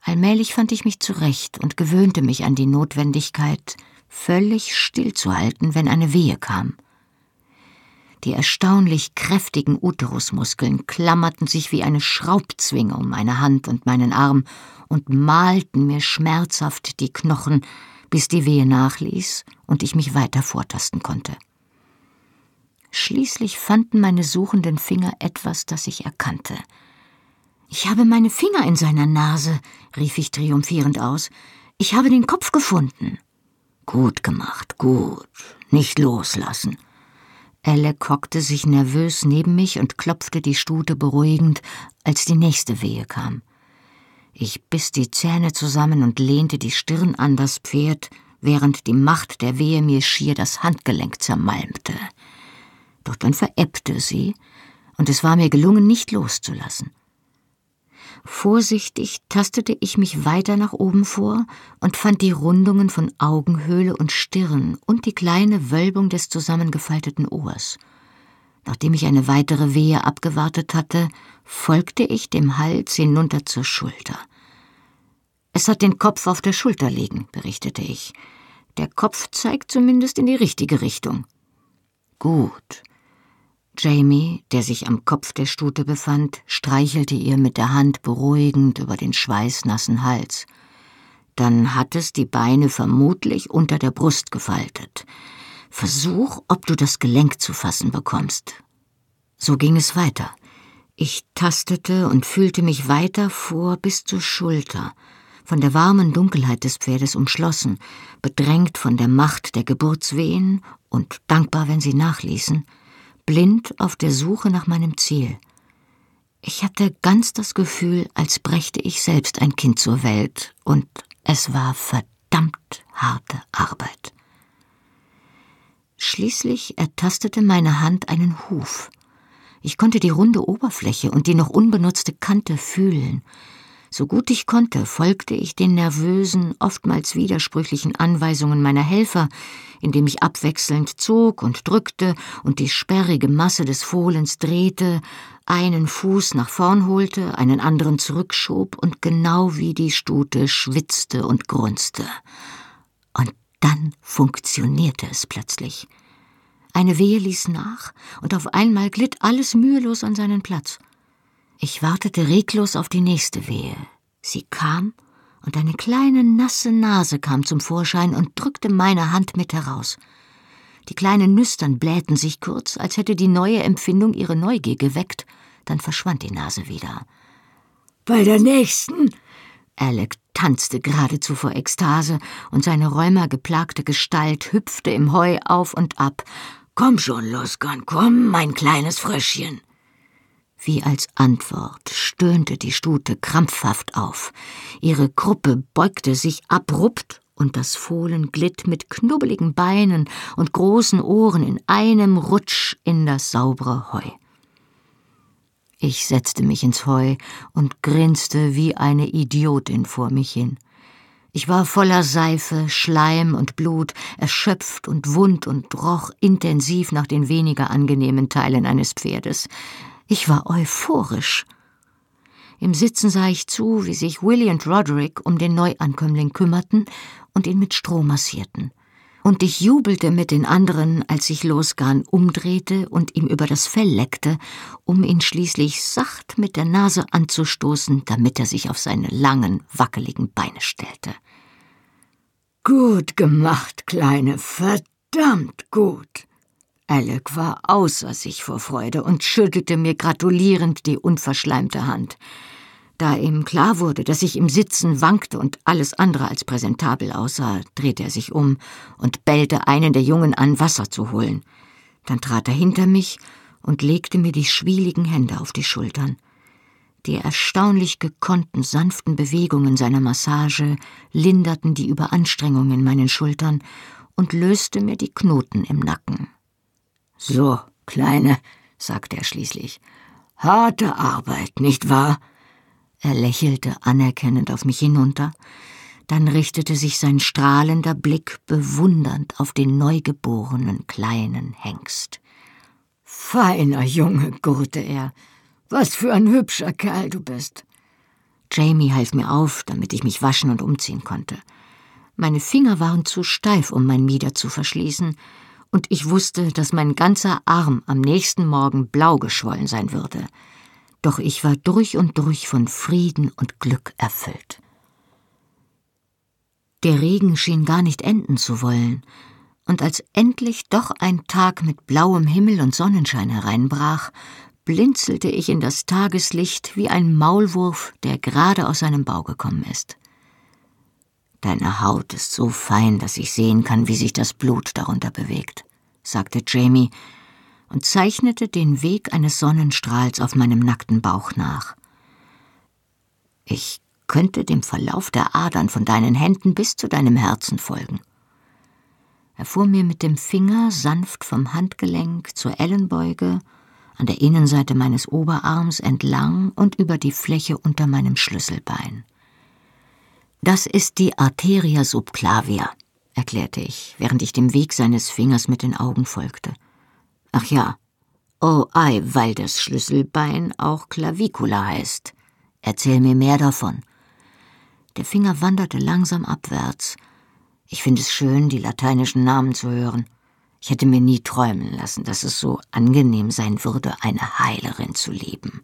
Allmählich fand ich mich zurecht und gewöhnte mich an die Notwendigkeit, völlig stillzuhalten, wenn eine Wehe kam. Die erstaunlich kräftigen Uterusmuskeln klammerten sich wie eine Schraubzwinge um meine Hand und meinen Arm und malten mir schmerzhaft die Knochen, bis die Wehe nachließ und ich mich weiter vortasten konnte. Schließlich fanden meine suchenden Finger etwas, das ich erkannte – ich habe meine Finger in seiner Nase, rief ich triumphierend aus. Ich habe den Kopf gefunden. Gut gemacht, gut. Nicht loslassen. Elle hockte sich nervös neben mich und klopfte die Stute beruhigend, als die nächste Wehe kam. Ich biss die Zähne zusammen und lehnte die Stirn an das Pferd, während die Macht der Wehe mir schier das Handgelenk zermalmte. Doch dann verebbte sie, und es war mir gelungen, nicht loszulassen. Vorsichtig tastete ich mich weiter nach oben vor und fand die Rundungen von Augenhöhle und Stirn und die kleine Wölbung des zusammengefalteten Ohrs. Nachdem ich eine weitere Wehe abgewartet hatte, folgte ich dem Hals hinunter zur Schulter. Es hat den Kopf auf der Schulter liegen, berichtete ich. Der Kopf zeigt zumindest in die richtige Richtung. Gut, Jamie, der sich am Kopf der Stute befand, streichelte ihr mit der Hand beruhigend über den schweißnassen Hals. Dann hat es die Beine vermutlich unter der Brust gefaltet. Versuch, ob du das Gelenk zu fassen bekommst. So ging es weiter. Ich tastete und fühlte mich weiter vor bis zur Schulter, von der warmen Dunkelheit des Pferdes umschlossen, bedrängt von der Macht der Geburtswehen und dankbar, wenn sie nachließen, blind auf der Suche nach meinem Ziel. Ich hatte ganz das Gefühl, als brächte ich selbst ein Kind zur Welt, und es war verdammt harte Arbeit. Schließlich ertastete meine Hand einen Huf. Ich konnte die runde Oberfläche und die noch unbenutzte Kante fühlen, so gut ich konnte, folgte ich den nervösen, oftmals widersprüchlichen Anweisungen meiner Helfer, indem ich abwechselnd zog und drückte und die sperrige Masse des Fohlens drehte, einen Fuß nach vorn holte, einen anderen zurückschob und genau wie die Stute schwitzte und grunzte. Und dann funktionierte es plötzlich. Eine Wehe ließ nach, und auf einmal glitt alles mühelos an seinen Platz. Ich wartete reglos auf die nächste Wehe. Sie kam, und eine kleine nasse Nase kam zum Vorschein und drückte meine Hand mit heraus. Die kleinen Nüstern blähten sich kurz, als hätte die neue Empfindung ihre Neugier geweckt, dann verschwand die Nase wieder. Bei der nächsten? Alec tanzte geradezu vor Ekstase, und seine rheumageplagte Gestalt hüpfte im Heu auf und ab. Komm schon, Loskan, komm, mein kleines Fröschchen. Wie als Antwort stöhnte die Stute krampfhaft auf. Ihre Gruppe beugte sich abrupt und das Fohlen glitt mit knubbeligen Beinen und großen Ohren in einem Rutsch in das saubere Heu. Ich setzte mich ins Heu und grinste wie eine Idiotin vor mich hin. Ich war voller Seife, Schleim und Blut, erschöpft und wund und roch intensiv nach den weniger angenehmen Teilen eines Pferdes. Ich war euphorisch. Im Sitzen sah ich zu, wie sich Willie und Roderick um den Neuankömmling kümmerten und ihn mit Stroh massierten. Und ich jubelte mit den anderen, als sich Losgarn umdrehte und ihm über das Fell leckte, um ihn schließlich sacht mit der Nase anzustoßen, damit er sich auf seine langen, wackeligen Beine stellte. Gut gemacht, Kleine, verdammt gut. Alec war außer sich vor Freude und schüttelte mir gratulierend die unverschleimte Hand. Da ihm klar wurde, dass ich im Sitzen wankte und alles andere als präsentabel aussah, drehte er sich um und bellte einen der Jungen an, Wasser zu holen. Dann trat er hinter mich und legte mir die schwieligen Hände auf die Schultern. Die erstaunlich gekonnten, sanften Bewegungen seiner Massage linderten die Überanstrengung in meinen Schultern und löste mir die Knoten im Nacken. So, Kleine, sagte er schließlich, harte Arbeit, nicht wahr? Er lächelte anerkennend auf mich hinunter, dann richtete sich sein strahlender Blick bewundernd auf den neugeborenen kleinen Hengst. Feiner Junge, gurrte er. Was für ein hübscher Kerl du bist. Jamie half mir auf, damit ich mich waschen und umziehen konnte. Meine Finger waren zu steif, um mein Mieder zu verschließen, und ich wusste, dass mein ganzer Arm am nächsten Morgen blau geschwollen sein würde. Doch ich war durch und durch von Frieden und Glück erfüllt. Der Regen schien gar nicht enden zu wollen, und als endlich doch ein Tag mit blauem Himmel und Sonnenschein hereinbrach, blinzelte ich in das Tageslicht wie ein Maulwurf, der gerade aus seinem Bau gekommen ist. Deine Haut ist so fein, dass ich sehen kann, wie sich das Blut darunter bewegt, sagte Jamie und zeichnete den Weg eines Sonnenstrahls auf meinem nackten Bauch nach. Ich könnte dem Verlauf der Adern von deinen Händen bis zu deinem Herzen folgen. Er fuhr mir mit dem Finger sanft vom Handgelenk zur Ellenbeuge, an der Innenseite meines Oberarms entlang und über die Fläche unter meinem Schlüsselbein. Das ist die Arteria subclavia, erklärte ich, während ich dem Weg seines Fingers mit den Augen folgte. Ach ja, oh ei, weil das Schlüsselbein auch Clavicula heißt. Erzähl mir mehr davon. Der Finger wanderte langsam abwärts. Ich finde es schön, die lateinischen Namen zu hören. Ich hätte mir nie träumen lassen, dass es so angenehm sein würde, eine Heilerin zu lieben.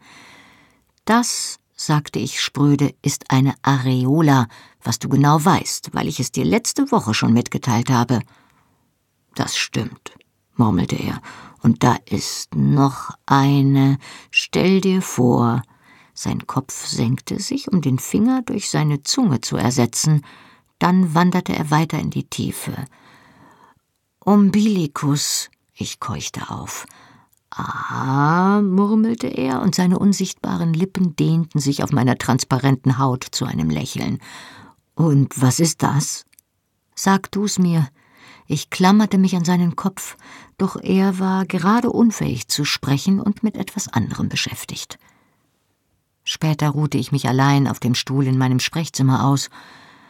Das sagte ich spröde, ist eine Areola, was du genau weißt, weil ich es dir letzte Woche schon mitgeteilt habe. Das stimmt, murmelte er, und da ist noch eine. Stell dir vor. Sein Kopf senkte sich, um den Finger durch seine Zunge zu ersetzen, dann wanderte er weiter in die Tiefe. Umbilicus, ich keuchte auf. Ah, murmelte er, und seine unsichtbaren Lippen dehnten sich auf meiner transparenten Haut zu einem Lächeln. Und was ist das? Sag du's mir. Ich klammerte mich an seinen Kopf, doch er war gerade unfähig zu sprechen und mit etwas anderem beschäftigt. Später ruhte ich mich allein auf dem Stuhl in meinem Sprechzimmer aus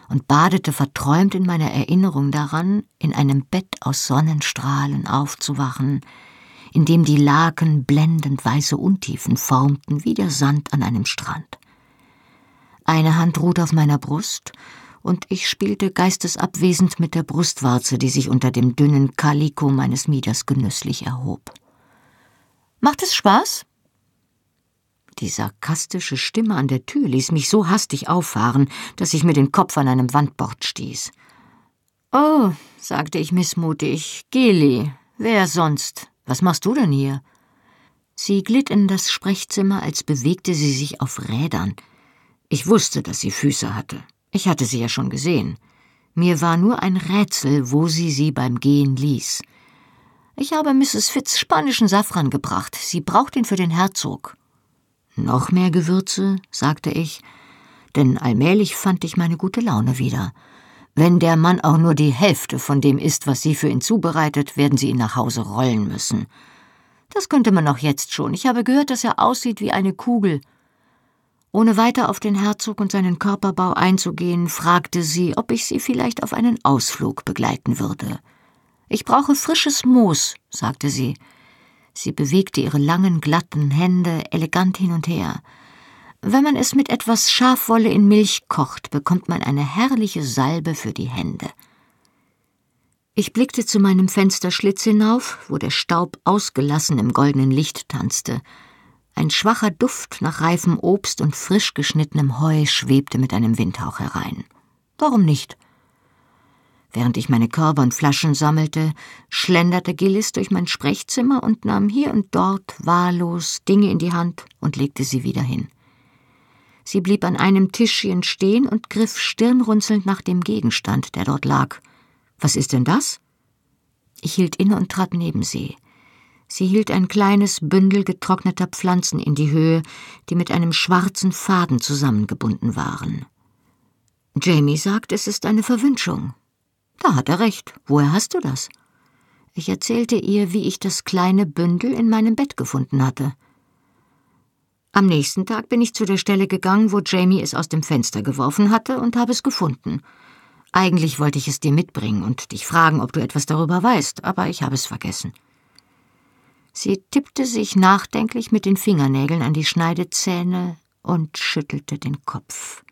und badete verträumt in meiner Erinnerung daran, in einem Bett aus Sonnenstrahlen aufzuwachen, in dem die Laken blendend weiße Untiefen formten wie der Sand an einem Strand. Eine Hand ruhte auf meiner Brust, und ich spielte geistesabwesend mit der Brustwarze, die sich unter dem dünnen Kaliko meines Mieders genüsslich erhob. Macht es Spaß? Die sarkastische Stimme an der Tür ließ mich so hastig auffahren, dass ich mir den Kopf an einem Wandbord stieß. Oh, sagte ich missmutig, Geli, wer sonst? Was machst du denn hier? Sie glitt in das Sprechzimmer, als bewegte sie sich auf Rädern. Ich wusste, dass sie Füße hatte. Ich hatte sie ja schon gesehen. Mir war nur ein Rätsel, wo sie sie beim Gehen ließ. Ich habe Mrs. Fitz spanischen Safran gebracht. Sie braucht ihn für den Herzog. Noch mehr Gewürze, sagte ich, denn allmählich fand ich meine gute Laune wieder. Wenn der Mann auch nur die Hälfte von dem isst, was sie für ihn zubereitet, werden sie ihn nach Hause rollen müssen. Das könnte man auch jetzt schon. Ich habe gehört, dass er aussieht wie eine Kugel. Ohne weiter auf den Herzog und seinen Körperbau einzugehen, fragte sie, ob ich sie vielleicht auf einen Ausflug begleiten würde. Ich brauche frisches Moos, sagte sie. Sie bewegte ihre langen, glatten Hände elegant hin und her. Wenn man es mit etwas Schafwolle in Milch kocht, bekommt man eine herrliche Salbe für die Hände. Ich blickte zu meinem Fensterschlitz hinauf, wo der Staub ausgelassen im goldenen Licht tanzte. Ein schwacher Duft nach reifem Obst und frisch geschnittenem Heu schwebte mit einem Windhauch herein. Warum nicht? Während ich meine Körbe und Flaschen sammelte, schlenderte Gillis durch mein Sprechzimmer und nahm hier und dort wahllos Dinge in die Hand und legte sie wieder hin. Sie blieb an einem Tischchen stehen und griff stirnrunzelnd nach dem Gegenstand, der dort lag. Was ist denn das? Ich hielt inne und trat neben sie. Sie hielt ein kleines Bündel getrockneter Pflanzen in die Höhe, die mit einem schwarzen Faden zusammengebunden waren. Jamie sagt, es ist eine Verwünschung. Da hat er recht. Woher hast du das? Ich erzählte ihr, wie ich das kleine Bündel in meinem Bett gefunden hatte. Am nächsten Tag bin ich zu der Stelle gegangen, wo Jamie es aus dem Fenster geworfen hatte, und habe es gefunden. Eigentlich wollte ich es dir mitbringen und dich fragen, ob du etwas darüber weißt, aber ich habe es vergessen. Sie tippte sich nachdenklich mit den Fingernägeln an die Schneidezähne und schüttelte den Kopf.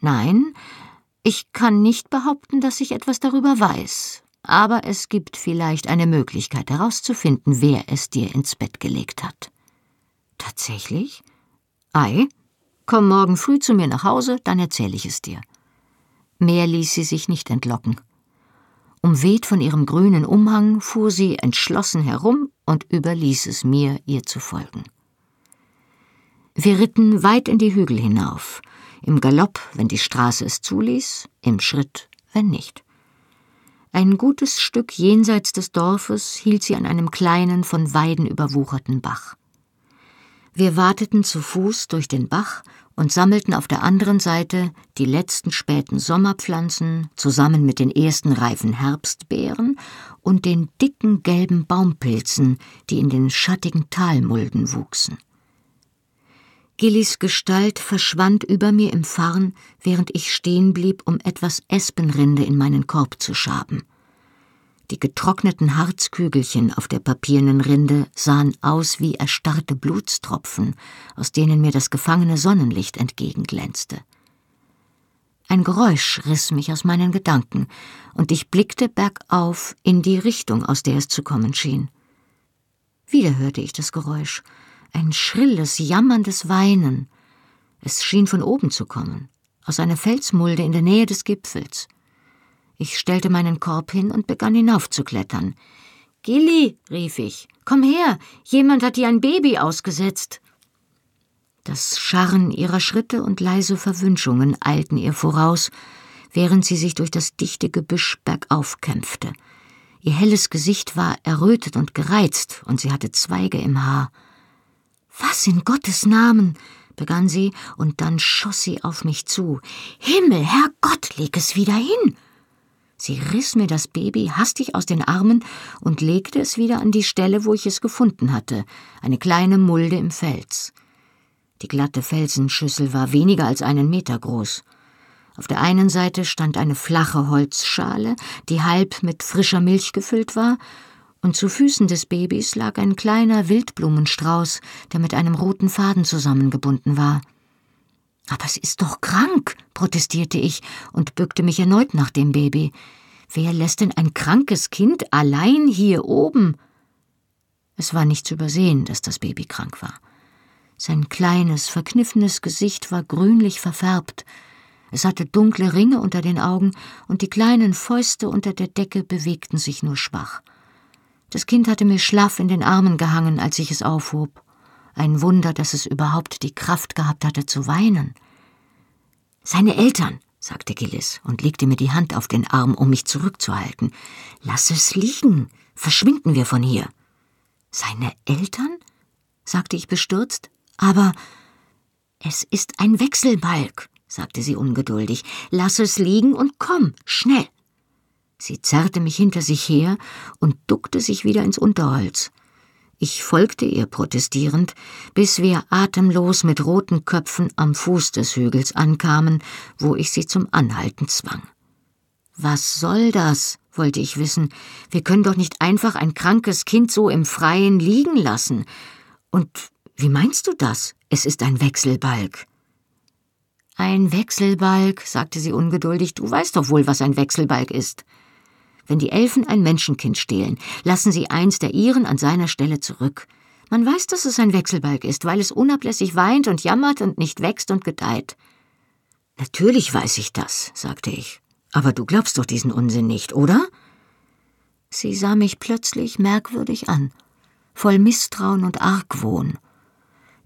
Nein, ich kann nicht behaupten, dass ich etwas darüber weiß, aber es gibt vielleicht eine Möglichkeit herauszufinden, wer es dir ins Bett gelegt hat. Tatsächlich? Ei, komm morgen früh zu mir nach Hause, dann erzähle ich es dir. Mehr ließ sie sich nicht entlocken. Umweht von ihrem grünen Umhang fuhr sie entschlossen herum und überließ es mir, ihr zu folgen. Wir ritten weit in die Hügel hinauf, im Galopp, wenn die Straße es zuließ, im Schritt, wenn nicht. Ein gutes Stück jenseits des Dorfes hielt sie an einem kleinen, von Weiden überwucherten Bach. Wir wateten zu Fuß durch den Bach und sammelten auf der anderen Seite die letzten späten Sommerpflanzen zusammen mit den ersten reifen Herbstbeeren und den dicken gelben Baumpilzen, die in den schattigen Talmulden wuchsen. Gillis Gestalt verschwand über mir im Farn, während ich stehen blieb, um etwas Espenrinde in meinen Korb zu schaben. Die getrockneten Harzkügelchen auf der papiernen Rinde sahen aus wie erstarrte Blutstropfen, aus denen mir das gefangene Sonnenlicht entgegenglänzte. Ein Geräusch riss mich aus meinen Gedanken, und ich blickte bergauf in die Richtung, aus der es zu kommen schien. Wieder hörte ich das Geräusch, ein schrilles, jammerndes Weinen. Es schien von oben zu kommen, aus einer Felsmulde in der Nähe des Gipfels. Ich stellte meinen Korb hin und begann hinaufzuklettern. Gilly, rief ich, komm her, jemand hat dir ein Baby ausgesetzt. Das Scharren ihrer Schritte und leise Verwünschungen eilten ihr voraus, während sie sich durch das dichte Gebüsch bergauf kämpfte. Ihr helles Gesicht war errötet und gereizt, und sie hatte Zweige im Haar. Was in Gottes Namen? begann sie, und dann schoss sie auf mich zu. Himmel, Herrgott, leg es wieder hin! Sie riss mir das Baby hastig aus den Armen und legte es wieder an die Stelle, wo ich es gefunden hatte, eine kleine Mulde im Fels. Die glatte Felsenschüssel war weniger als einen Meter groß. Auf der einen Seite stand eine flache Holzschale, die halb mit frischer Milch gefüllt war, und zu Füßen des Babys lag ein kleiner Wildblumenstrauß, der mit einem roten Faden zusammengebunden war. Aber es ist doch krank, protestierte ich und bückte mich erneut nach dem Baby. Wer lässt denn ein krankes Kind allein hier oben? Es war nicht zu übersehen, dass das Baby krank war. Sein kleines, verkniffenes Gesicht war grünlich verfärbt. Es hatte dunkle Ringe unter den Augen und die kleinen Fäuste unter der Decke bewegten sich nur schwach. Das Kind hatte mir schlaff in den Armen gehangen, als ich es aufhob. Ein Wunder, dass es überhaupt die Kraft gehabt hatte zu weinen. Seine Eltern, sagte Gillis und legte mir die Hand auf den Arm, um mich zurückzuhalten. Lass es liegen. Verschwinden wir von hier. Seine Eltern? sagte ich bestürzt. Aber es ist ein Wechselbalg, sagte sie ungeduldig. Lass es liegen und komm, schnell. Sie zerrte mich hinter sich her und duckte sich wieder ins Unterholz. Ich folgte ihr protestierend, bis wir atemlos mit roten Köpfen am Fuß des Hügels ankamen, wo ich sie zum Anhalten zwang. Was soll das? wollte ich wissen. Wir können doch nicht einfach ein krankes Kind so im Freien liegen lassen. Und wie meinst du das? Es ist ein Wechselbalg. Ein Wechselbalg, sagte sie ungeduldig, du weißt doch wohl, was ein Wechselbalg ist. Wenn die Elfen ein Menschenkind stehlen, lassen sie eins der ihren an seiner Stelle zurück. Man weiß, dass es ein Wechselbalg ist, weil es unablässig weint und jammert und nicht wächst und gedeiht. Natürlich weiß ich das, sagte ich. Aber du glaubst doch diesen Unsinn nicht, oder? Sie sah mich plötzlich merkwürdig an, voll Misstrauen und Argwohn.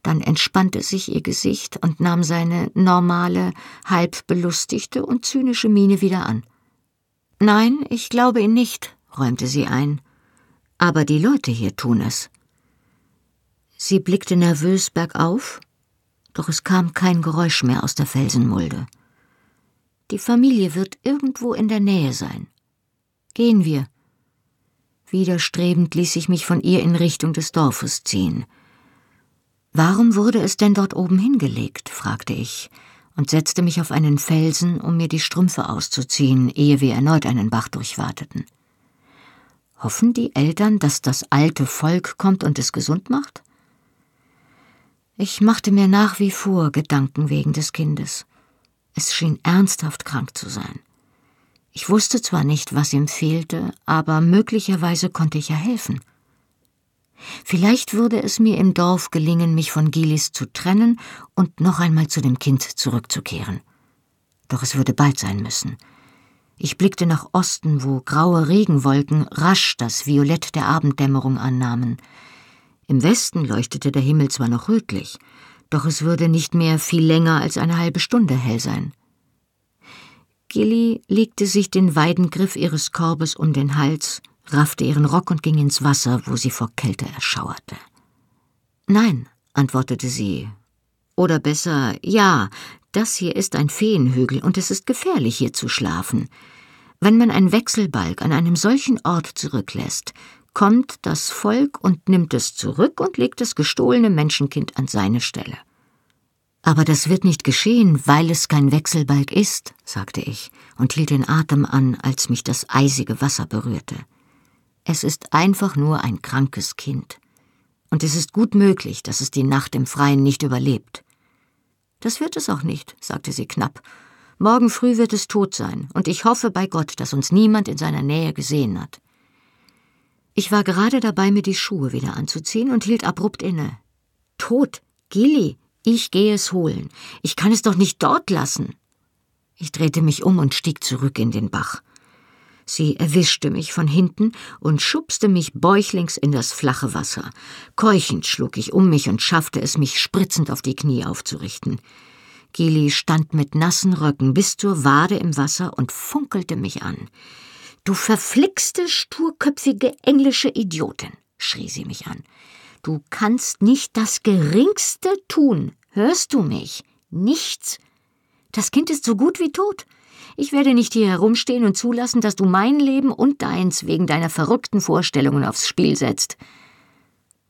Dann entspannte sich ihr Gesicht und nahm seine normale, halb belustigte und zynische Miene wieder an. Nein, ich glaube ihn nicht, räumte sie ein. Aber die Leute hier tun es. Sie blickte nervös bergauf, doch es kam kein Geräusch mehr aus der Felsenmulde. Die Familie wird irgendwo in der Nähe sein. Gehen wir. Widerstrebend ließ ich mich von ihr in Richtung des Dorfes ziehen. Warum wurde es denn dort oben hingelegt? fragte ich und setzte mich auf einen Felsen, um mir die Strümpfe auszuziehen, ehe wir erneut einen Bach durchwateten. Hoffen die Eltern, dass das alte Volk kommt und es gesund macht? Ich machte mir nach wie vor Gedanken wegen des Kindes. Es schien ernsthaft krank zu sein. Ich wusste zwar nicht, was ihm fehlte, aber möglicherweise konnte ich ja helfen. Vielleicht würde es mir im Dorf gelingen, mich von Gilis zu trennen und noch einmal zu dem Kind zurückzukehren. Doch es würde bald sein müssen. Ich blickte nach Osten, wo graue Regenwolken rasch das Violett der Abenddämmerung annahmen. Im Westen leuchtete der Himmel zwar noch rötlich, doch es würde nicht mehr viel länger als eine halbe Stunde hell sein. Gilly legte sich den Weidengriff ihres Korbes um den Hals raffte ihren Rock und ging ins Wasser, wo sie vor Kälte erschauerte. Nein, antwortete sie. Oder besser, ja, das hier ist ein Feenhügel und es ist gefährlich, hier zu schlafen. Wenn man ein Wechselbalg an einem solchen Ort zurücklässt, kommt das Volk und nimmt es zurück und legt das gestohlene Menschenkind an seine Stelle. Aber das wird nicht geschehen, weil es kein Wechselbalg ist, sagte ich und hielt den Atem an, als mich das eisige Wasser berührte. Es ist einfach nur ein krankes Kind. Und es ist gut möglich, dass es die Nacht im Freien nicht überlebt. Das wird es auch nicht, sagte sie knapp. Morgen früh wird es tot sein, und ich hoffe bei Gott, dass uns niemand in seiner Nähe gesehen hat. Ich war gerade dabei, mir die Schuhe wieder anzuziehen und hielt abrupt inne. Tot, Gilly, ich gehe es holen. Ich kann es doch nicht dort lassen. Ich drehte mich um und stieg zurück in den Bach. Sie erwischte mich von hinten und schubste mich bäuchlings in das flache Wasser. Keuchend schlug ich um mich und schaffte es, mich spritzend auf die Knie aufzurichten. Gili stand mit nassen Röcken bis zur Wade im Wasser und funkelte mich an. Du verflixte, sturköpfige englische Idiotin, schrie sie mich an. Du kannst nicht das Geringste tun. Hörst du mich? Nichts. Das Kind ist so gut wie tot. Ich werde nicht hier herumstehen und zulassen, dass du mein Leben und deins wegen deiner verrückten Vorstellungen aufs Spiel setzt.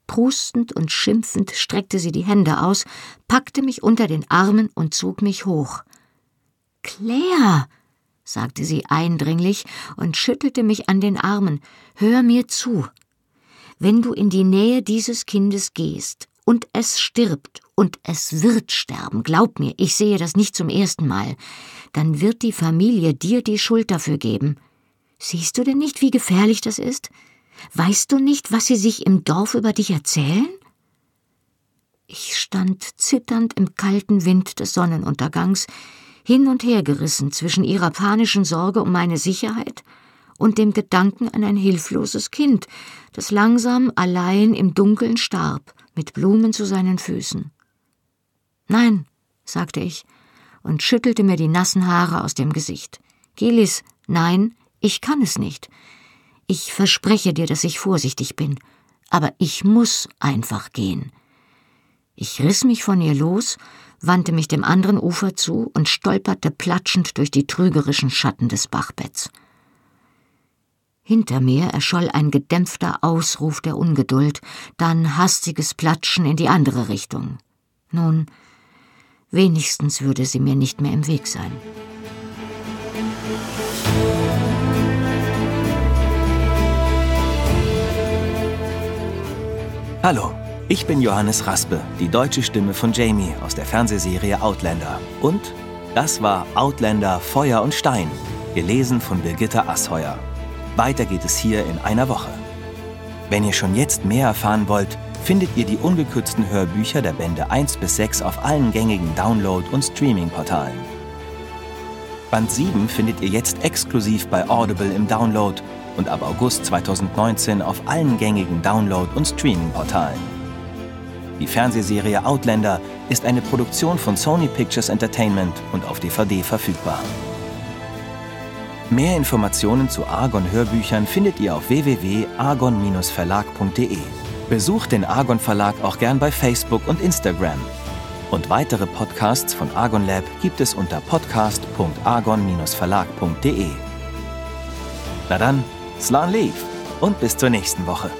Prustend und schimpfend streckte sie die Hände aus, packte mich unter den Armen und zog mich hoch. Claire, sagte sie eindringlich und schüttelte mich an den Armen, hör mir zu. Wenn du in die Nähe dieses Kindes gehst und es stirbt, und es wird sterben, glaub mir, ich sehe das nicht zum ersten Mal, dann wird die Familie dir die Schuld dafür geben. Siehst du denn nicht, wie gefährlich das ist? Weißt du nicht, was sie sich im Dorf über dich erzählen? Ich stand zitternd im kalten Wind des Sonnenuntergangs, hin und her gerissen zwischen ihrer panischen Sorge um meine Sicherheit und dem Gedanken an ein hilfloses Kind, das langsam allein im Dunkeln starb mit Blumen zu seinen Füßen. Nein, sagte ich und schüttelte mir die nassen Haare aus dem Gesicht. Gelis, nein, ich kann es nicht. Ich verspreche dir, dass ich vorsichtig bin, aber ich muss einfach gehen. Ich riss mich von ihr los, wandte mich dem anderen Ufer zu und stolperte platschend durch die trügerischen Schatten des Bachbetts. Hinter mir erscholl ein gedämpfter Ausruf der Ungeduld, dann hastiges Platschen in die andere Richtung. Nun, wenigstens würde sie mir nicht mehr im Weg sein. Hallo, ich bin Johannes Raspe, die deutsche Stimme von Jamie aus der Fernsehserie Outlander. Und das war Outlander Feuer und Stein, gelesen von Birgitta Asheuer. Weiter geht es hier in einer Woche. Wenn ihr schon jetzt mehr erfahren wollt, findet ihr die ungekürzten Hörbücher der Bände 1 bis 6 auf allen gängigen Download- und Streaming-Portalen. Band 7 findet ihr jetzt exklusiv bei Audible im Download und ab August 2019 auf allen gängigen Download- und Streaming-Portalen. Die Fernsehserie Outlander ist eine Produktion von Sony Pictures Entertainment und auf DVD verfügbar. Mehr Informationen zu Argon Hörbüchern findet ihr auf www.argon-verlag.de. Besucht den Argon Verlag auch gern bei Facebook und Instagram. Und weitere Podcasts von Argon Lab gibt es unter podcast.argon-verlag.de. Na dann, Slan Leaf und bis zur nächsten Woche.